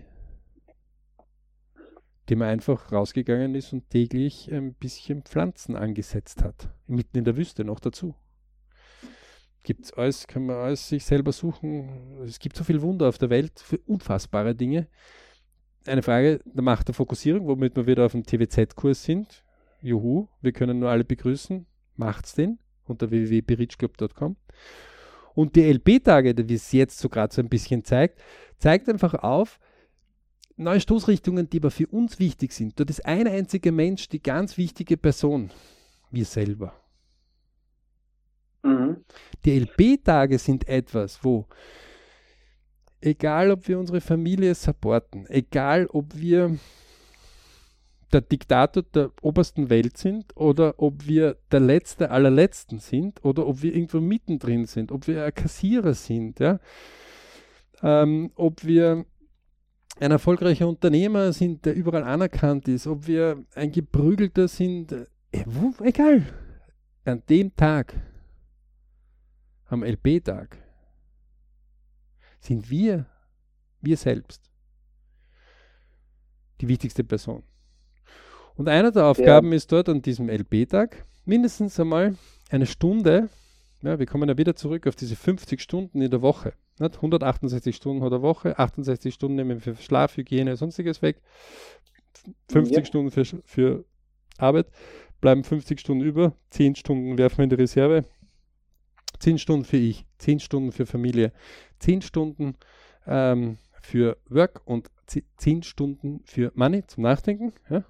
Speaker 1: Dem er einfach rausgegangen ist und täglich ein bisschen Pflanzen angesetzt hat. Mitten in der Wüste noch dazu. Gibt es alles, kann man alles sich selber suchen. Es gibt so viel Wunder auf der Welt, für unfassbare Dinge eine Frage der Macht der Fokussierung, womit wir wieder auf dem TWZ-Kurs sind. Juhu, wir können nur alle begrüßen. Macht's den unter www.berichclub.com. Und die LP-Tage, wie es jetzt so gerade so ein bisschen zeigt, zeigt einfach auf, neue Stoßrichtungen, die aber für uns wichtig sind. Dort ist ein einziger Mensch die ganz wichtige Person. Wir selber. Mhm. Die LP-Tage sind etwas, wo egal ob wir unsere Familie supporten, egal ob wir der Diktator der obersten Welt sind oder ob wir der Letzte allerletzten sind oder ob wir irgendwo mittendrin sind, ob wir ein Kassierer sind, ja? Ähm, ob wir ein erfolgreicher Unternehmer sind, der überall anerkannt ist, ob wir ein Geprügelter sind, äh, wo, egal. an dem Tag, am LP-Tag, sind wir, wir selbst, die wichtigste Person. Und einer der Aufgaben ja. ist dort an diesem LP-Tag mindestens einmal eine Stunde, ja, wir kommen ja wieder zurück auf diese 50 Stunden in der Woche. Nicht? 168 Stunden hat der Woche, 68 Stunden nehmen wir für Schlaf, Hygiene, sonstiges weg, 50 ja. Stunden für, für Arbeit, bleiben 50 Stunden über, 10 Stunden werfen wir in die Reserve, 10 Stunden für ich, 10 Stunden für Familie, 10 Stunden ähm, für Work und 10 Stunden für Money zum Nachdenken, ja?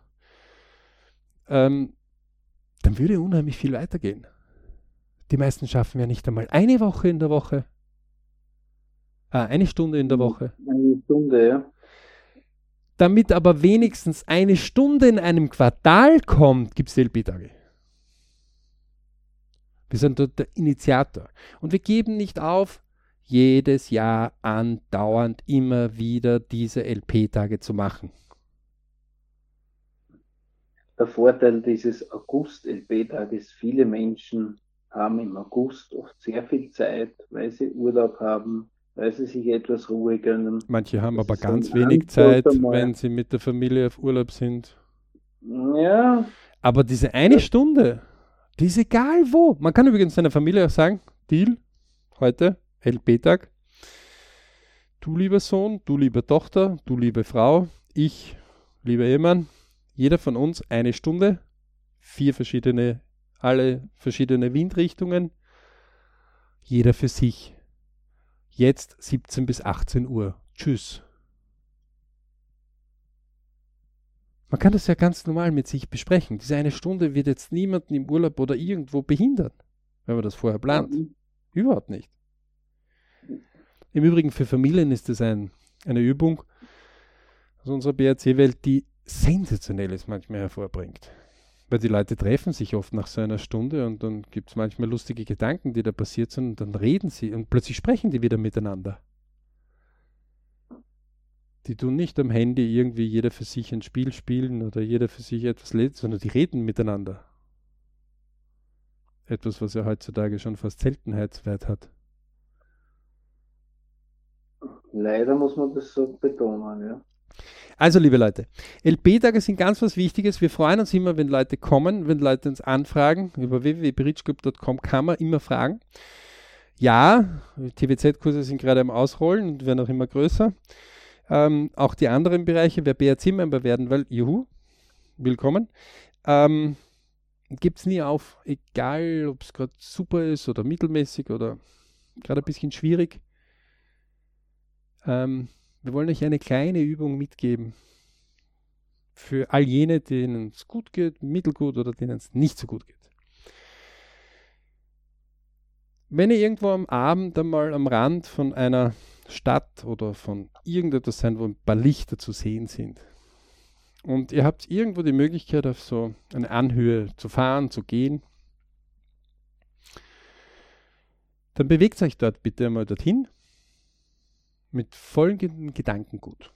Speaker 1: ähm, dann würde unheimlich viel weitergehen. Die meisten schaffen ja nicht einmal eine Woche in der Woche. Ah, eine Stunde in der mhm. Woche.
Speaker 2: Eine Stunde, ja.
Speaker 1: Damit aber wenigstens eine Stunde in einem Quartal kommt, gibt es LP-Tage. Wir sind dort der Initiator. Und wir geben nicht auf, jedes Jahr andauernd immer wieder diese LP-Tage zu machen.
Speaker 2: Der Vorteil dieses August-LP-Tages, viele Menschen haben im August oft sehr viel Zeit, weil sie Urlaub haben, weil sie sich etwas Ruhe gönnen.
Speaker 1: Manche haben das aber ganz wenig Zeit, wenn sie mit der Familie auf Urlaub sind.
Speaker 2: Ja.
Speaker 1: Aber diese eine Stunde, die ist egal wo. Man kann übrigens seiner Familie auch sagen, Deal, heute, LP-Tag. Du lieber Sohn, du liebe Tochter, du liebe Frau, ich, lieber Ehemann, jeder von uns eine Stunde, vier verschiedene, alle verschiedene Windrichtungen, jeder für sich Jetzt 17 bis 18 Uhr. Tschüss. Man kann das ja ganz normal mit sich besprechen. Diese eine Stunde wird jetzt niemanden im Urlaub oder irgendwo behindern, wenn man das vorher plant. Mhm. Überhaupt nicht. Im Übrigen für Familien ist es ein, eine Übung aus unserer BRC-Welt, die sensationelles manchmal hervorbringt. Weil die Leute treffen sich oft nach so einer Stunde und dann gibt es manchmal lustige Gedanken, die da passiert sind und dann reden sie und plötzlich sprechen die wieder miteinander. Die tun nicht am Handy irgendwie jeder für sich ein Spiel spielen oder jeder für sich etwas lädt, sondern die reden miteinander. Etwas, was ja heutzutage schon fast Seltenheitswert hat.
Speaker 2: Leider muss man das so betonen, ja.
Speaker 1: Also, liebe Leute, LP-Tage sind ganz was Wichtiges. Wir freuen uns immer, wenn Leute kommen, wenn Leute uns anfragen. Über www.bridgegroup.com kann man immer fragen. Ja, TWZ-Kurse sind gerade am Ausrollen und werden auch immer größer. Ähm, auch die anderen Bereiche, wer BRC-Member werden will, juhu, willkommen. Ähm, Gibt es nie auf, egal ob es gerade super ist oder mittelmäßig oder gerade ein bisschen schwierig. Ähm, wir wollen euch eine kleine Übung mitgeben für all jene, denen es gut geht, mittelgut oder denen es nicht so gut geht. Wenn ihr irgendwo am Abend einmal am Rand von einer Stadt oder von irgendetwas sein, wo ein paar Lichter zu sehen sind, und ihr habt irgendwo die Möglichkeit, auf so eine Anhöhe zu fahren, zu gehen, dann bewegt euch dort bitte einmal dorthin mit folgendem Gedankengut.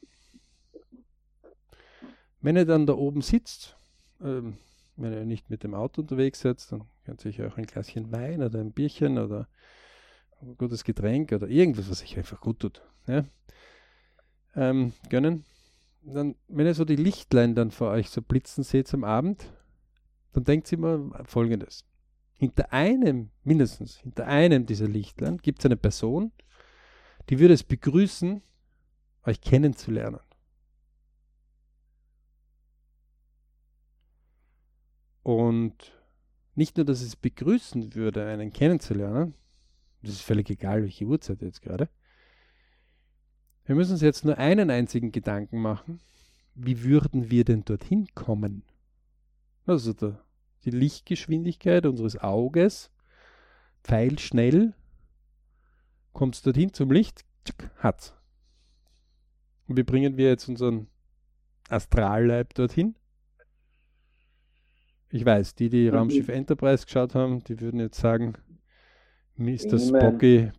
Speaker 1: Wenn ihr dann da oben sitzt, ähm, wenn ihr nicht mit dem Auto unterwegs seid, dann könnt ihr euch auch ein Gläschen Wein oder ein Bierchen oder gutes Getränk oder irgendwas, was euch einfach gut tut, ja, ähm, gönnen. Dann, wenn ihr so die Lichtlein dann vor euch so blitzen seht am Abend, dann denkt immer folgendes. Hinter einem, mindestens hinter einem dieser Lichtlein gibt es eine Person, die würde es begrüßen, euch kennenzulernen. Und nicht nur, dass es begrüßen würde, einen kennenzulernen, das ist völlig egal, welche Uhrzeit jetzt gerade. Wir müssen uns jetzt nur einen einzigen Gedanken machen. Wie würden wir denn dorthin kommen? Also der, die Lichtgeschwindigkeit unseres Auges, pfeilschnell, kommt es dorthin zum Licht, hat. Und wie bringen wir jetzt unseren Astralleib dorthin? Ich weiß, die, die. Raumschiff Enterprise geschaut haben, die würden jetzt sagen, Mr. Spocky,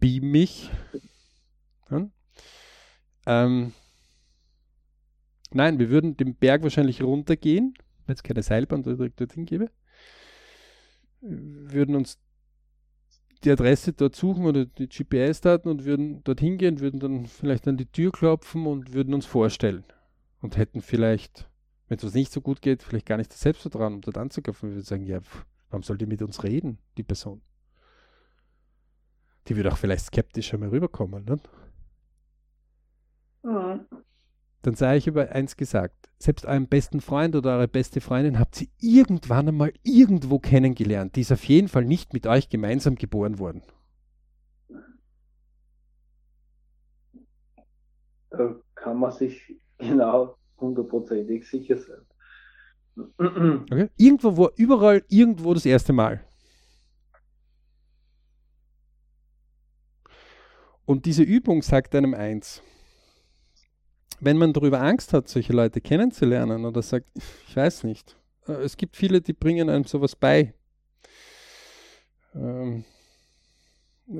Speaker 1: beam mich. Ja? Ähm, nein, wir würden den Berg wahrscheinlich runtergehen, wenn es keine Seilbahn dorthin gäbe. würden uns die Adresse dort suchen oder die GPS-Daten und würden dort hingehen, würden dann vielleicht an die Tür klopfen und würden uns vorstellen. Und hätten vielleicht, wenn es uns nicht so gut geht, vielleicht gar nicht das Selbstvertrauen, um dort anzuklopfen. Wir würden sagen, ja, warum soll die mit uns reden, die Person? Die würde auch vielleicht skeptischer mal rüberkommen. Ne? Mhm. Dann sei ich über eins gesagt. Selbst euren besten Freund oder eure beste Freundin habt ihr irgendwann einmal irgendwo kennengelernt. Die ist auf jeden Fall nicht mit euch gemeinsam geboren worden.
Speaker 2: Da kann man sich genau hundertprozentig sicher sein.
Speaker 1: Okay. Irgendwo, wo, überall, irgendwo das erste Mal. Und diese Übung sagt einem eins wenn man darüber Angst hat, solche Leute kennenzulernen oder sagt, ich weiß nicht, äh, es gibt viele, die bringen einem sowas bei. Ähm,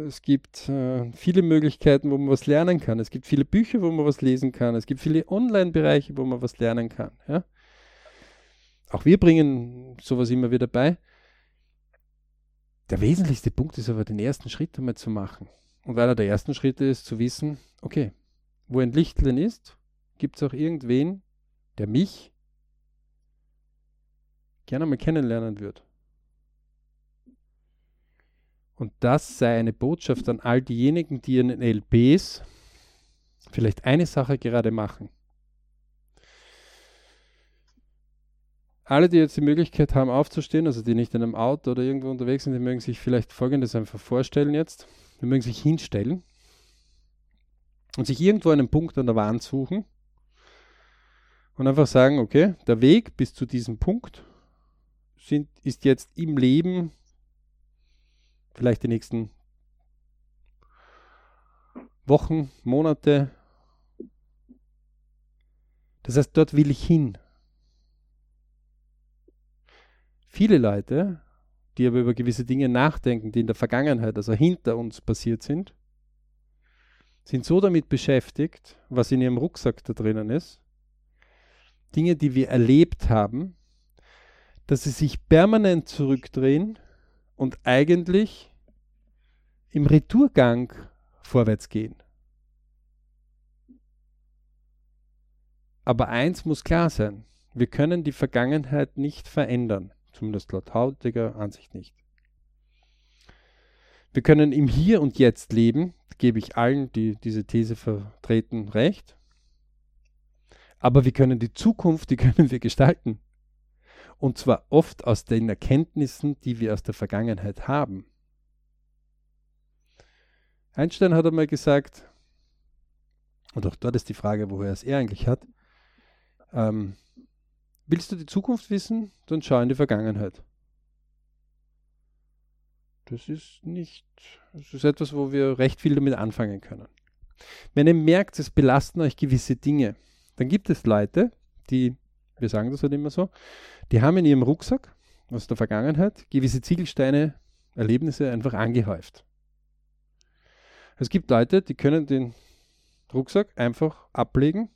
Speaker 1: es gibt äh, viele Möglichkeiten, wo man was lernen kann. Es gibt viele Bücher, wo man was lesen kann. Es gibt viele Online-Bereiche, wo man was lernen kann. Ja? Auch wir bringen sowas immer wieder bei. Der wesentlichste Punkt ist aber, den ersten Schritt einmal zu machen. Und einer der ersten Schritte ist zu wissen, okay, wo ein Lichtlein ist, Gibt es auch irgendwen, der mich gerne mal kennenlernen wird? Und das sei eine Botschaft an all diejenigen, die in den LPs vielleicht eine Sache gerade machen. Alle, die jetzt die Möglichkeit haben, aufzustehen, also die nicht in einem Auto oder irgendwo unterwegs sind, die mögen sich vielleicht Folgendes einfach vorstellen jetzt. Die mögen sich hinstellen und sich irgendwo einen Punkt an der Wand suchen und einfach sagen, okay, der Weg bis zu diesem Punkt sind, ist jetzt im Leben vielleicht die nächsten Wochen, Monate. Das heißt, dort will ich hin. Viele Leute, die aber über gewisse Dinge nachdenken, die in der Vergangenheit, also hinter uns passiert sind, sind so damit beschäftigt, was in ihrem Rucksack da drinnen ist, Dinge, die wir erlebt haben, dass sie sich permanent zurückdrehen und eigentlich im Retourgang vorwärts gehen. Aber eins muss klar sein, wir können die Vergangenheit nicht verändern, zumindest laut heutiger Ansicht nicht. Wir können im Hier und Jetzt leben, gebe ich allen, die diese These vertreten, recht. Aber wir können die Zukunft, die können wir gestalten. Und zwar oft aus den Erkenntnissen, die wir aus der Vergangenheit haben. Einstein hat einmal gesagt, und auch dort ist die Frage, woher es er eigentlich hat, ähm, willst du die Zukunft wissen, dann schau in die Vergangenheit. Das ist nicht, das ist etwas, wo wir recht viel damit anfangen können. Wenn ihr merkt, es belasten euch gewisse Dinge, dann gibt es Leute, die, wir sagen das halt immer so, die haben in ihrem Rucksack aus der Vergangenheit gewisse Ziegelsteine, Erlebnisse einfach angehäuft. Es gibt Leute, die können den Rucksack einfach ablegen,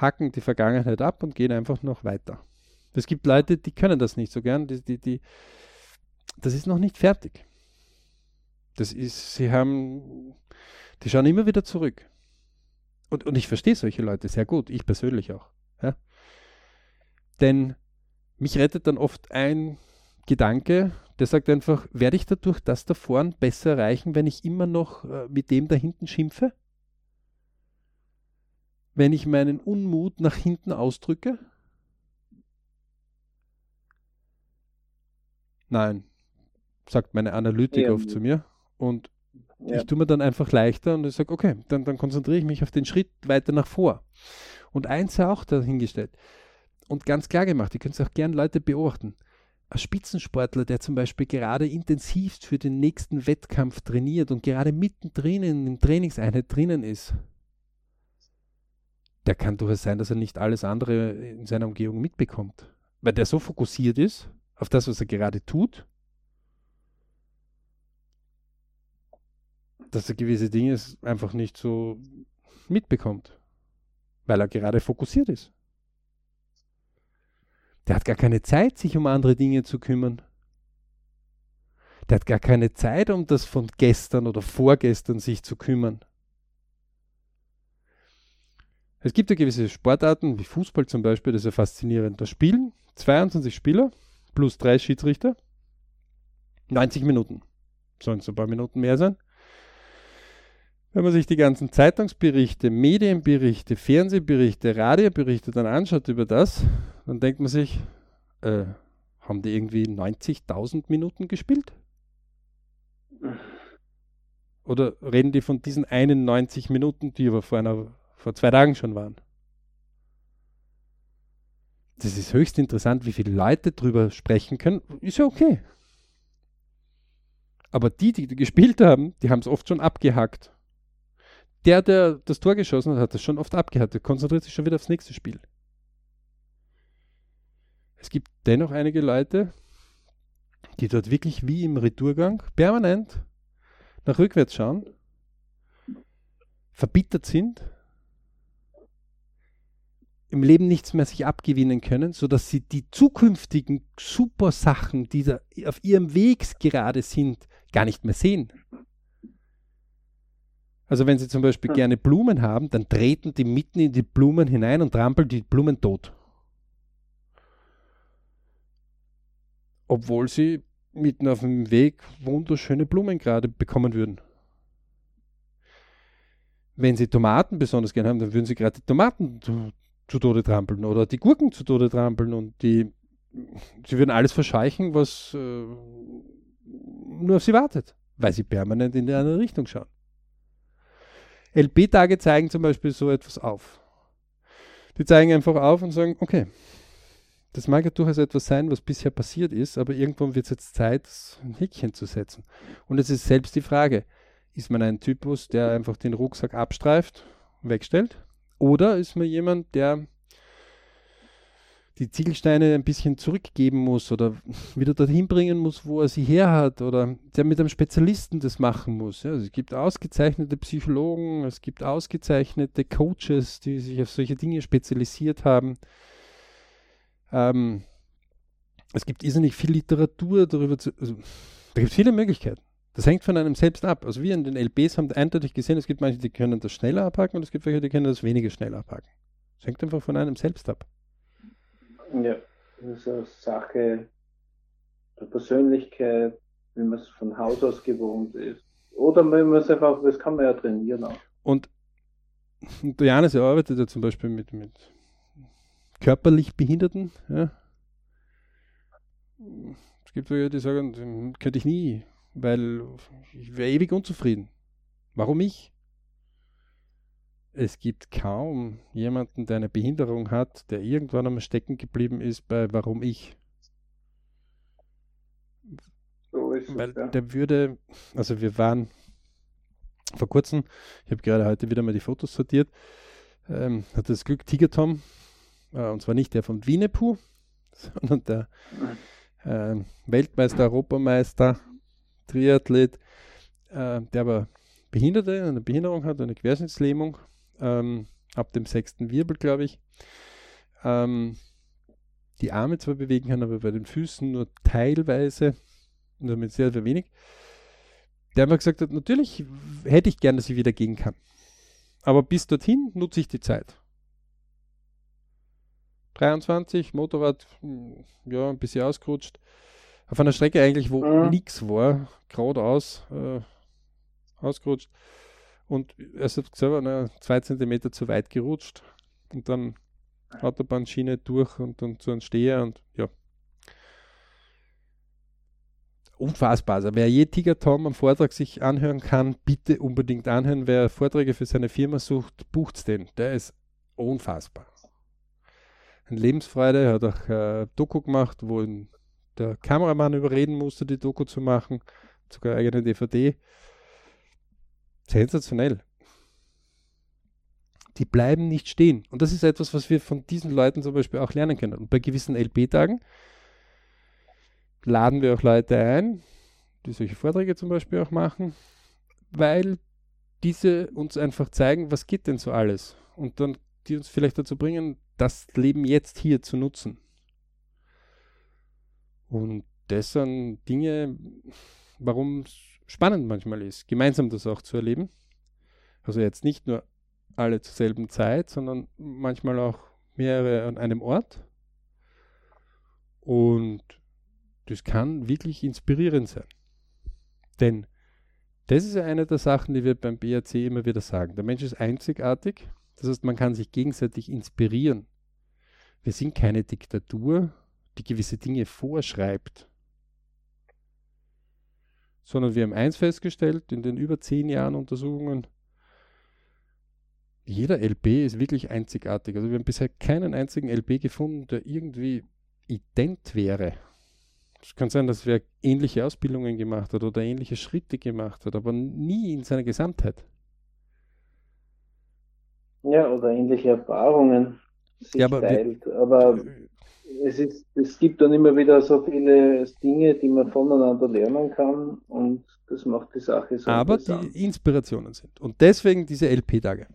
Speaker 1: hacken die Vergangenheit ab und gehen einfach noch weiter. Es gibt Leute, die können das nicht so gern, die, die, die, das ist noch nicht fertig. Das ist, sie haben, die schauen immer wieder zurück. Und, und ich verstehe solche Leute sehr gut, ich persönlich auch. Ja? Denn mich rettet dann oft ein Gedanke, der sagt einfach, werde ich dadurch das da vorn besser erreichen, wenn ich immer noch äh, mit dem da hinten schimpfe? Wenn ich meinen Unmut nach hinten ausdrücke? Nein, sagt meine Analytik ja. oft zu mir. Und ja. Ich tue mir dann einfach leichter und ich sage, okay, dann, dann konzentriere ich mich auf den Schritt weiter nach vor. Und eins auch dahingestellt und ganz klar gemacht, ihr könnt es auch gern Leute beobachten. Ein Spitzensportler, der zum Beispiel gerade intensivst für den nächsten Wettkampf trainiert und gerade mittendrin in der Trainingseinheit drinnen ist, der kann durchaus sein, dass er nicht alles andere in seiner Umgebung mitbekommt. Weil der so fokussiert ist auf das, was er gerade tut, dass er gewisse Dinge einfach nicht so mitbekommt, weil er gerade fokussiert ist. Der hat gar keine Zeit, sich um andere Dinge zu kümmern. Der hat gar keine Zeit, um das von gestern oder vorgestern sich zu kümmern. Es gibt ja gewisse Sportarten, wie Fußball zum Beispiel, das ist ja faszinierend. Da spielen 22 Spieler plus drei Schiedsrichter 90 Minuten. Sollen es ein paar Minuten mehr sein? Wenn man sich die ganzen Zeitungsberichte, Medienberichte, Fernsehberichte, Radioberichte dann anschaut über das, dann denkt man sich, äh, haben die irgendwie 90.000 Minuten gespielt? Oder reden die von diesen 91 Minuten, die aber vor, einer, vor zwei Tagen schon waren? Das ist höchst interessant, wie viele Leute drüber sprechen können. Ist ja okay. Aber die, die gespielt haben, die haben es oft schon abgehackt der, der das Tor geschossen hat, hat das schon oft abgehakt. Der konzentriert sich schon wieder aufs nächste Spiel. Es gibt dennoch einige Leute, die dort wirklich wie im Retourgang permanent nach rückwärts schauen, verbittert sind, im Leben nichts mehr sich abgewinnen können, sodass sie die zukünftigen super Sachen, die da auf ihrem Weg gerade sind, gar nicht mehr sehen. Also wenn Sie zum Beispiel hm. gerne Blumen haben, dann treten die mitten in die Blumen hinein und trampeln die Blumen tot. Obwohl sie mitten auf dem Weg wunderschöne Blumen gerade bekommen würden. Wenn Sie Tomaten besonders gerne haben, dann würden Sie gerade die Tomaten zu, Tode trampeln oder die Gurken zu Tode trampeln und die, Sie würden alles verscheuchen, was äh, nur auf Sie wartet, weil Sie permanent in die andere Richtung schauen. LP-Tage zeigen zum Beispiel so etwas auf. Die zeigen einfach auf und sagen, okay, das mag ja durchaus etwas sein, was bisher passiert ist, aber irgendwann wird es jetzt Zeit, ein Häkchen zu setzen. Und es ist selbst die Frage, ist man ein Typus, der einfach den Rucksack abstreift, wegstellt? Oder ist man jemand, der die Ziegelsteine ein bisschen zurückgeben muss oder wieder dorthin bringen muss, wo er sie her hat oder der mit einem Spezialisten das machen muss. Ja, also es gibt ausgezeichnete Psychologen, es gibt ausgezeichnete Coaches, die sich auf solche Dinge spezialisiert haben. Ähm, es gibt irrsinnig viel Literatur darüber. Zu, also, da gibt es viele Möglichkeiten. Das hängt von einem selbst ab. Also wir in den LBs haben eindeutig gesehen, es gibt manche, die können das schneller abhaken und es gibt welche, die können das weniger schnell abhaken. Das hängt einfach von einem selbst ab.
Speaker 2: Ja, das ist eine Sache der Persönlichkeit, wie man es von Haus aus gewohnt ist. Oder wenn man es einfach, das kann man ja trainieren auch.
Speaker 1: Und Janis arbeitet ja zum Beispiel mit, mit körperlich Behinderten. Ja. Es gibt welche, die sagen, könnte ich nie, weil ich wäre ewig unzufrieden. Warum ich? es gibt kaum jemanden, der eine Behinderung hat, der irgendwann einmal stecken geblieben ist bei Warum ich. So ist es, Weil ja. der würde, also wir waren vor kurzem, ich habe gerade heute wieder mal die Fotos sortiert, ähm, hatte das Glück, Tiger Tom, äh, und zwar nicht der von Winepu, sondern der äh, Weltmeister, Europameister, Triathlet, äh, der aber Behinderte, eine Behinderung hat, eine Querschnittslähmung ähm, ab dem sechsten Wirbel, glaube ich. Ähm, die Arme zwar bewegen kann, aber bei den Füßen nur teilweise und damit sehr, sehr wenig. Der einfach gesagt hat, natürlich hätte ich gern, dass ich wieder gehen kann. Aber bis dorthin nutze ich die Zeit. 23, Motorrad, hm, ja, ein bisschen ausgerutscht. Auf einer Strecke eigentlich, wo mhm. nichts war, geradeaus äh, ausgerutscht. Und er sagt selber, na, zwei Zentimeter zu weit gerutscht und dann Autobahnschiene durch und dann zu einem Steher und ja. Unfassbar. Also wer je Tiger Tom am Vortrag sich anhören kann, bitte unbedingt anhören. Wer Vorträge für seine Firma sucht, bucht's den. Der ist unfassbar. Eine Lebensfreude, er hat auch äh, Doku gemacht, wo der Kameramann überreden musste, die Doku zu machen, sogar eigene DVD. Sensationell. Die bleiben nicht stehen. Und das ist etwas, was wir von diesen Leuten zum Beispiel auch lernen können. Und bei gewissen LP-Tagen laden wir auch Leute ein, die solche Vorträge zum Beispiel auch machen, weil diese uns einfach zeigen, was geht denn so alles. Und dann die uns vielleicht dazu bringen, das Leben jetzt hier zu nutzen. Und das sind Dinge, warum es spannend manchmal ist, gemeinsam das auch zu erleben. Also jetzt nicht nur alle zur selben Zeit, sondern manchmal auch mehrere an einem Ort. Und das kann wirklich inspirierend sein. Denn das ist ja eine der Sachen, die wir beim BRC immer wieder sagen. Der Mensch ist einzigartig. Das heißt, man kann sich gegenseitig inspirieren. Wir sind keine Diktatur, die gewisse Dinge vorschreibt. Sondern wir haben eins festgestellt in den über zehn Jahren Untersuchungen, jeder LP ist wirklich einzigartig. Also wir haben bisher keinen einzigen LP gefunden, der irgendwie ident wäre. Es kann sein, dass wer ähnliche Ausbildungen gemacht hat oder ähnliche Schritte gemacht hat, aber nie in seiner Gesamtheit.
Speaker 2: Ja, oder ähnliche Erfahrungen sich ja, aber teilt. Wir, aber es, ist, es gibt dann immer wieder so viele Dinge, die man voneinander lernen kann und das macht die Sache so.
Speaker 1: Aber die Inspirationen sind. Und deswegen diese LP-Tage.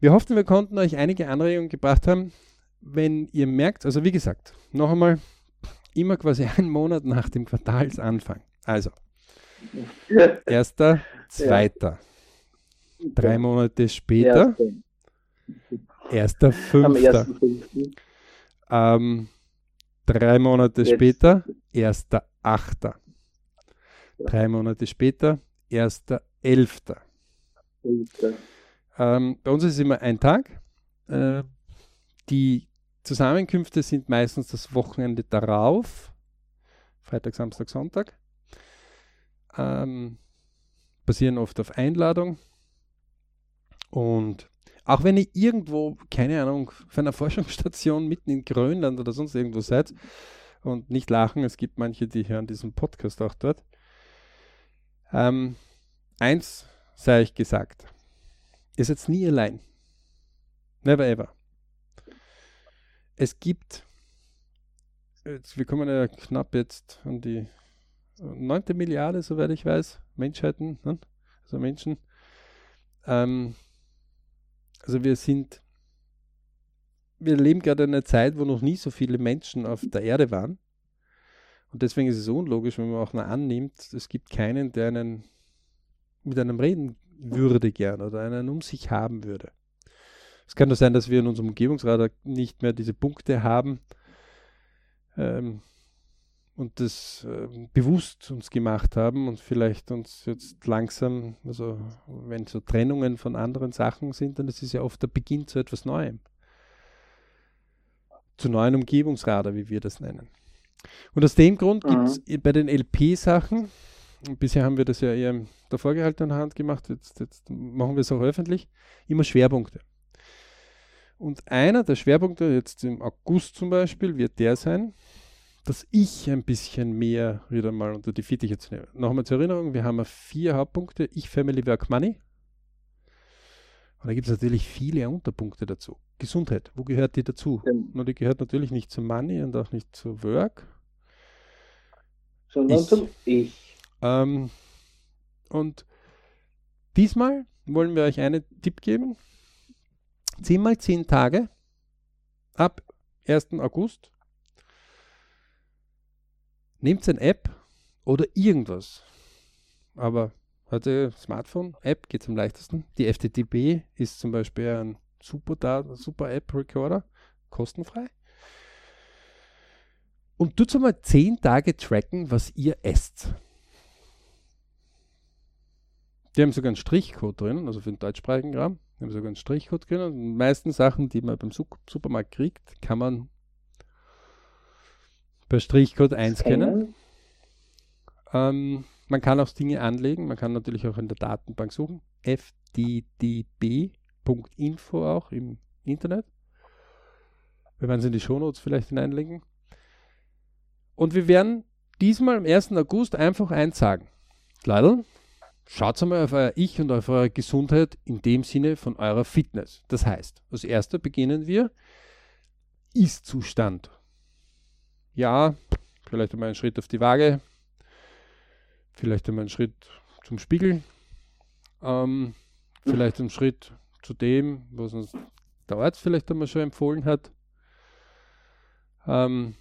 Speaker 1: Wir hoffen, wir konnten euch einige Anregungen gebracht haben. Wenn ihr merkt, also wie gesagt, noch einmal, immer quasi einen Monat nach dem Quartalsanfang. Also, erster, zweiter. Ja. Drei Monate später, erster, fünfter. Ähm, drei Monate Jetzt. später, erster, achter. Drei Monate später, erster, elfter. Ähm, bei uns ist es immer ein Tag. Äh, die Zusammenkünfte sind meistens das Wochenende darauf, Freitag, Samstag, Sonntag. Ähm, basieren oft auf Einladung. Und auch wenn ihr irgendwo, keine Ahnung, auf einer Forschungsstation mitten in Grönland oder sonst irgendwo seid und nicht lachen, es gibt manche, die hören diesen Podcast auch dort. Ähm, eins sei ich gesagt, ihr seid nie allein. Never ever es gibt, jetzt, wir kommen ja knapp jetzt an die neunte Milliarde, soweit ich weiß, Menschheiten, ne? also Menschen. Ähm, also wir sind, wir leben gerade in einer Zeit, wo noch nie so viele Menschen auf der Erde waren. Und deswegen ist es unlogisch, wenn man auch mal annimmt, es gibt keinen, der einen mit einem reden würde gern oder einen um sich haben würde. Es kann doch sein, dass wir in unserem Umgebungsradar nicht mehr diese Punkte haben ähm, und das äh, bewusst uns gemacht haben und vielleicht uns jetzt langsam, also wenn so Trennungen von anderen Sachen sind, dann ist es ja oft der Beginn zu etwas Neuem. Zu neuen Umgebungsradar, wie wir das nennen. Und aus dem Grund gibt es mhm. bei den LP-Sachen, bisher haben wir das ja eher in der vorgehaltenen Hand gemacht, jetzt, jetzt machen wir es auch öffentlich, immer Schwerpunkte. Und einer der Schwerpunkte jetzt im August zum Beispiel wird der sein, dass ich ein bisschen mehr wieder mal unter die Fittiche zu nehmen. Nochmal zur Erinnerung, wir haben vier Hauptpunkte. Ich, Family, Work, Money. Und da gibt es natürlich viele Unterpunkte dazu. Gesundheit, wo gehört die dazu? Ja. Und die gehört natürlich nicht zu Money und auch nicht zu Work.
Speaker 2: Sondern ich. zum Ich.
Speaker 1: Ähm, und diesmal wollen wir euch einen Tipp geben. 10 mal 10 Tage ab 1. August. Nehmt eine App oder irgendwas. Aber heute Smartphone, App geht es am leichtesten. Die FTTB ist zum Beispiel ein super, super App-Recorder, kostenfrei. Und tut mal 10 Tage tracken, was ihr esst. Die haben sogar einen Strichcode drin, also für den deutschsprachigen Raum. Wir haben sogar einen Strichcode drin. Und die meisten Sachen, die man beim Supermarkt kriegt, kann man per Strichcode einscannen. Ähm, man kann auch Dinge anlegen. Man kann natürlich auch in der Datenbank suchen. fddb.info auch im Internet. Wir werden es in die Shownotes vielleicht hineinlegen. Und wir werden diesmal am 1. August einfach eins sagen. Leidl, Schaut einmal auf euer Ich und auf eure Gesundheit in dem Sinne von eurer Fitness. Das heißt, als erster beginnen wir Ist-Zustand. Ja, vielleicht einmal einen Schritt auf die Waage, vielleicht einmal einen Schritt zum Spiegel, ähm, vielleicht einen Schritt zu dem, was uns der Arzt vielleicht einmal schon empfohlen hat. Ähm,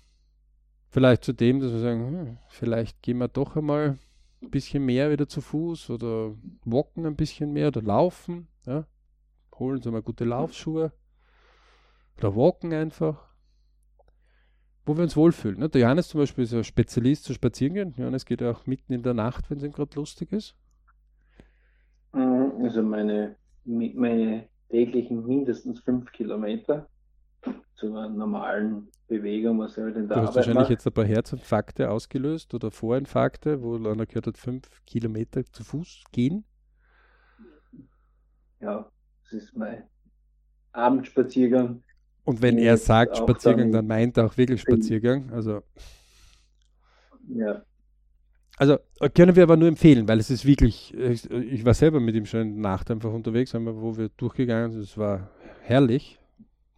Speaker 1: vielleicht zu dem, dass wir sagen, hm, vielleicht gehen wir doch einmal ein bisschen mehr wieder zu Fuß oder walken ein bisschen mehr oder laufen. Ja? Holen Sie mal gute Laufschuhe oder walken einfach. Wo wir uns wohlfühlen. Ne? Der Johannes zum Beispiel ist ein Spezialist zu spazieren gehen. Johannes geht auch mitten in der Nacht, wenn es ihm gerade lustig ist.
Speaker 2: Mhm, also meine, meine täglichen mindestens fünf Kilometer zu einer normalen Bewegung, was er halt in der
Speaker 1: du
Speaker 2: Arbeit
Speaker 1: hast wahrscheinlich
Speaker 2: macht.
Speaker 1: jetzt ein paar Herzinfarkte ausgelöst oder Vorinfarkte, wo einer gehört hat, fünf Kilometer zu Fuß gehen.
Speaker 2: Ja, das ist mein Abendspaziergang.
Speaker 1: Und wenn er sagt Spaziergang,
Speaker 2: dann-
Speaker 1: dann meint er auch wirklich Spaziergang. Also,
Speaker 2: Ja,
Speaker 1: also äh, können wir aber nur empfehlen, weil es ist wirklich, ich, ich war selber mit ihm schon in der Nacht einfach unterwegs, einmal, wo wir durchgegangen sind. Es war herrlich,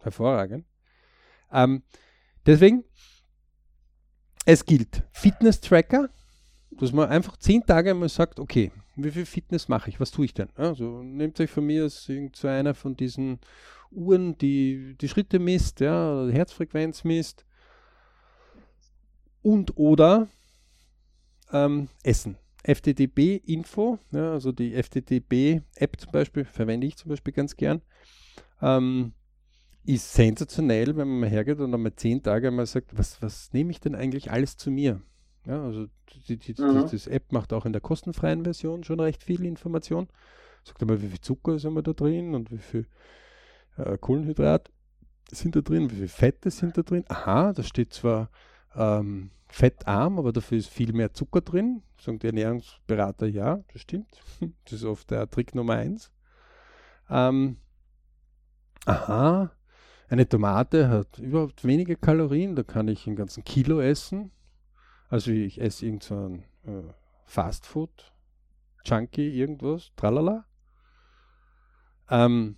Speaker 1: hervorragend. Ähm, deswegen, es gilt Fitness-Tracker, dass man einfach zehn Tage mal sagt, okay, wie viel Fitness mache ich, was tue ich denn? Also nehmt euch von mir als irgend so einer von diesen Uhren, die die Schritte misst, ja, Herzfrequenz misst und oder ähm, Essen. FTTB-Info, ja, also die FTTB-App zum Beispiel, verwende ich zum Beispiel ganz gern, ähm, ist sensationell, wenn man mal hergeht und einmal zehn Tage mal sagt, was, was nehme ich denn eigentlich alles zu mir? Ja, also die, die,
Speaker 2: Mhm.
Speaker 1: das App macht auch in der kostenfreien Version schon recht viel Information. Sagt einmal, wie viel Zucker ist einmal da drin und wie viel äh, Kohlenhydrat sind da drin, wie viel Fette sind da drin. Aha, da steht zwar ähm, fettarm, aber dafür ist viel mehr Zucker drin. Sagen die Ernährungsberater, ja, das stimmt. Das ist oft der Trick Nummer eins. Ähm, aha, eine Tomate hat überhaupt wenige Kalorien, da kann ich einen ganzen Kilo essen. Also ich esse irgend so äh, Fastfood, Junkie, irgendwas, tralala. Ähm,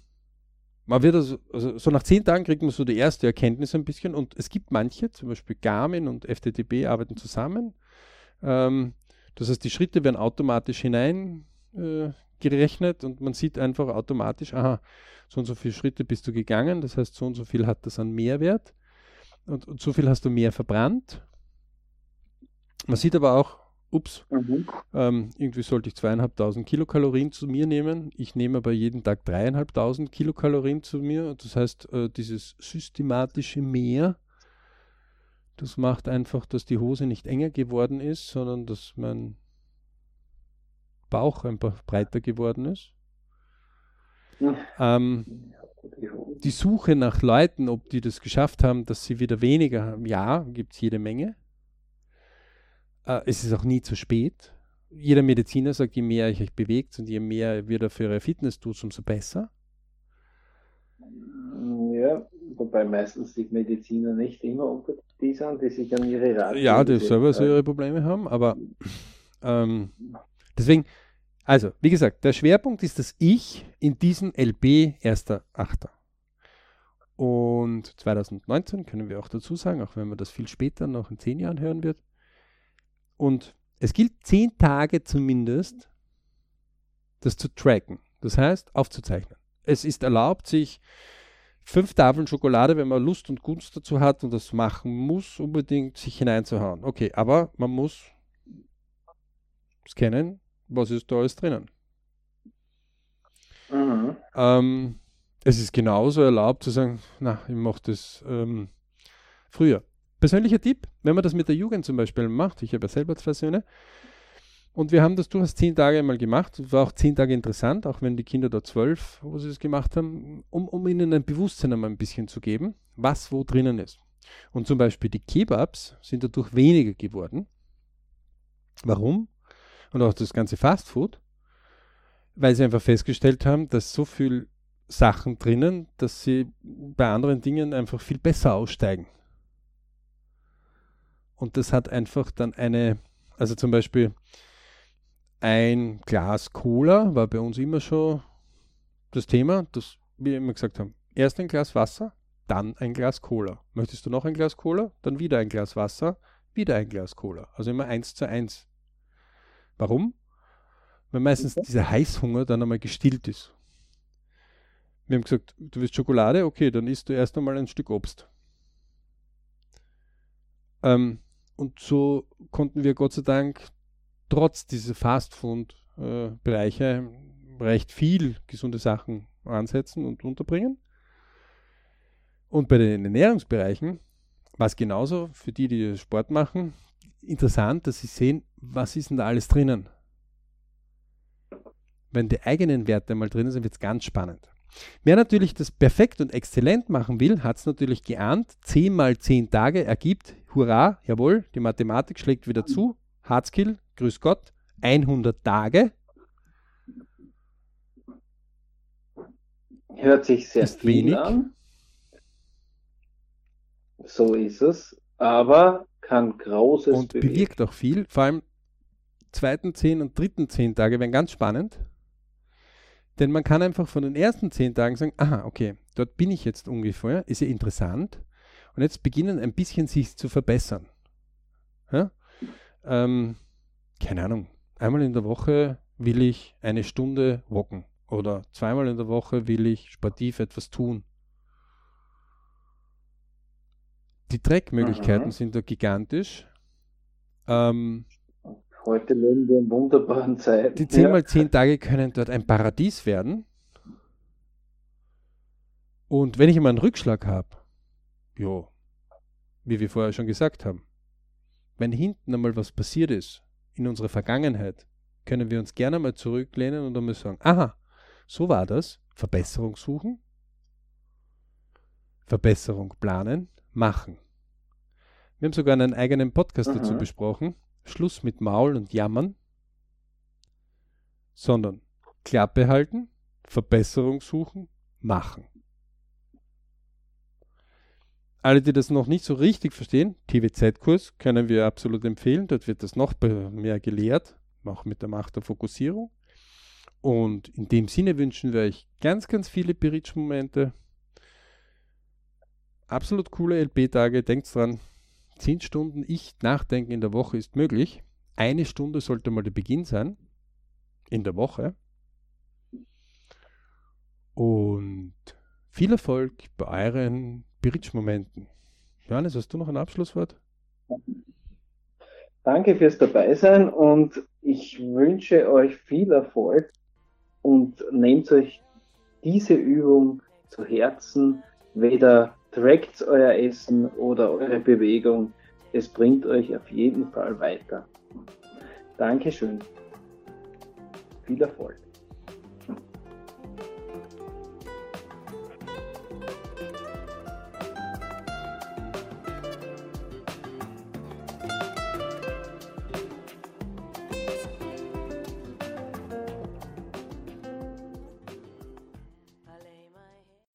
Speaker 1: man wird also, also, so nach zehn Tagen kriegt man so die erste Erkenntnis ein bisschen und es gibt manche, zum Beispiel Garmin und FTTB arbeiten zusammen. Ähm, das heißt, die Schritte werden automatisch hinein äh, und man sieht einfach automatisch, aha, so und so viele Schritte bist du gegangen, das heißt, so und so viel hat das an Mehrwert und, und so viel hast du mehr verbrannt. Man sieht aber auch, ups,
Speaker 2: mhm.
Speaker 1: ähm, irgendwie sollte ich zweieinhalbtausend Kilokalorien zu mir nehmen. Ich nehme aber jeden Tag dreieinhalbtausend Kilokalorien zu mir. Das heißt, äh, dieses systematische Mehr, das macht einfach, dass die Hose nicht enger geworden ist, sondern dass mein Bauch einfach breiter geworden ist.
Speaker 2: Ja.
Speaker 1: Ähm, die Suche nach Leuten, ob die das geschafft haben, dass sie wieder weniger haben, ja, gibt es jede Menge. Äh, es ist auch nie zu spät. Jeder Mediziner sagt, je mehr ihr euch bewegt und je mehr ihr für eure Fitness tut, umso besser.
Speaker 2: Ja, wobei meistens die Mediziner nicht immer unter die sind, die sich an ihre Ratschläge
Speaker 1: Ja, die selber so ihre Probleme haben, aber ähm, deswegen, also, wie gesagt, der Schwerpunkt ist das Ich in diesem LB 1.8. Und 2019 können wir auch dazu sagen, auch wenn man das viel später, noch in zehn Jahren hören wird. Und es gilt zehn Tage zumindest, das zu tracken. Das heißt, aufzuzeichnen. Es ist erlaubt, sich fünf Tafeln Schokolade, wenn man Lust und Gunst dazu hat und das machen muss, unbedingt sich hineinzuhauen. Okay, aber man muss scannen, was ist da alles drinnen.
Speaker 2: Mhm.
Speaker 1: Ähm, es ist genauso erlaubt zu sagen, na, ich mache das ähm, früher. Persönlicher Tipp, wenn man das mit der Jugend zum Beispiel macht, ich habe ja selber zwei Söhne, und wir haben das durchaus zehn Tage einmal gemacht. Es war auch zehn Tage interessant, auch wenn die Kinder da zwölf, wo sie das gemacht haben, um, um ihnen ein Bewusstsein einmal ein bisschen zu geben, was wo drinnen ist. Und zum Beispiel die Kebabs sind dadurch weniger geworden. Warum? Und auch das ganze Fastfood, weil sie einfach festgestellt haben, dass so viel Sachen drinnen, dass sie bei anderen Dingen einfach viel besser aussteigen. Und das hat einfach dann eine, also zum Beispiel ein Glas Cola war bei uns immer schon das Thema, dass wir immer gesagt haben, erst ein Glas Wasser, dann ein Glas Cola. Möchtest du noch ein Glas Cola? Dann wieder ein Glas Wasser, wieder ein Glas Cola. Also immer eins zu eins. Warum? Weil meistens dieser Heißhunger dann einmal gestillt ist. Wir haben gesagt, du willst Schokolade? Okay, dann isst du erst einmal ein Stück Obst. Ähm, und so konnten wir Gott sei Dank trotz dieser Fast-Food-Bereiche recht viel gesunde Sachen ansetzen und unterbringen. Und bei den Ernährungsbereichen war es genauso für die, die Sport machen, interessant, dass sie sehen, was ist denn da alles drinnen. Wenn die eigenen Werte mal drin sind, wird es ganz spannend. Wer natürlich das perfekt und exzellent machen will, hat es natürlich geahnt. 10 mal 10 Tage ergibt, hurra, jawohl, die Mathematik schlägt wieder zu. Hardskill, grüß Gott, 100 Tage.
Speaker 2: Hört sich sehr ist viel wenig. an. So ist es. Aber kann Großes
Speaker 1: Und bewegen. bewirkt auch viel. Vor allem zweiten 10 und dritten 10 Tage werden ganz spannend. Denn man kann einfach von den ersten 10 Tagen sagen, aha, okay, dort bin ich jetzt ungefähr, ist ja interessant. Und jetzt beginnen ein bisschen sich zu verbessern. Ja? Ähm, keine Ahnung, einmal in der Woche will ich eine Stunde walken oder zweimal in der Woche will ich sportiv etwas tun. Die Trackmöglichkeiten mhm. sind da gigantisch. Ähm,
Speaker 2: Heute leben wir in wunderbaren Zeiten.
Speaker 1: Die 10 mal 10 Tage können dort ein Paradies werden. Und wenn ich einmal einen Rückschlag habe, jo, wie wir vorher schon gesagt haben, wenn hinten einmal was passiert ist in unserer Vergangenheit, können wir uns gerne mal zurücklehnen und einmal sagen, aha, so war das, Verbesserung suchen, Verbesserung planen, machen. Wir haben sogar einen eigenen Podcast mhm. dazu besprochen. Schluss mit Maul und Jammern, sondern Klappe halten, Verbesserung suchen, machen. Alle, die das noch nicht so richtig verstehen, TWZ-Kurs können wir absolut empfehlen. Dort wird das noch mehr gelehrt, auch mit der Macht der Fokussierung. Und in dem Sinne wünschen wir euch ganz, ganz viele Berichtsmomente, absolut coole LP-Tage. Denkt dran, 10 Stunden ich nachdenken in der Woche ist möglich. Eine Stunde sollte mal der Beginn sein. In der Woche. Und viel Erfolg bei euren Bridge-Momenten. Johannes, hast du noch ein Abschlusswort?
Speaker 2: Danke fürs Dabeisein und ich wünsche euch viel Erfolg und nehmt euch diese Übung zu Herzen, weder trackt euer Essen oder eure Bewegung. Es bringt euch auf jeden Fall weiter. Dankeschön. Viel Erfolg.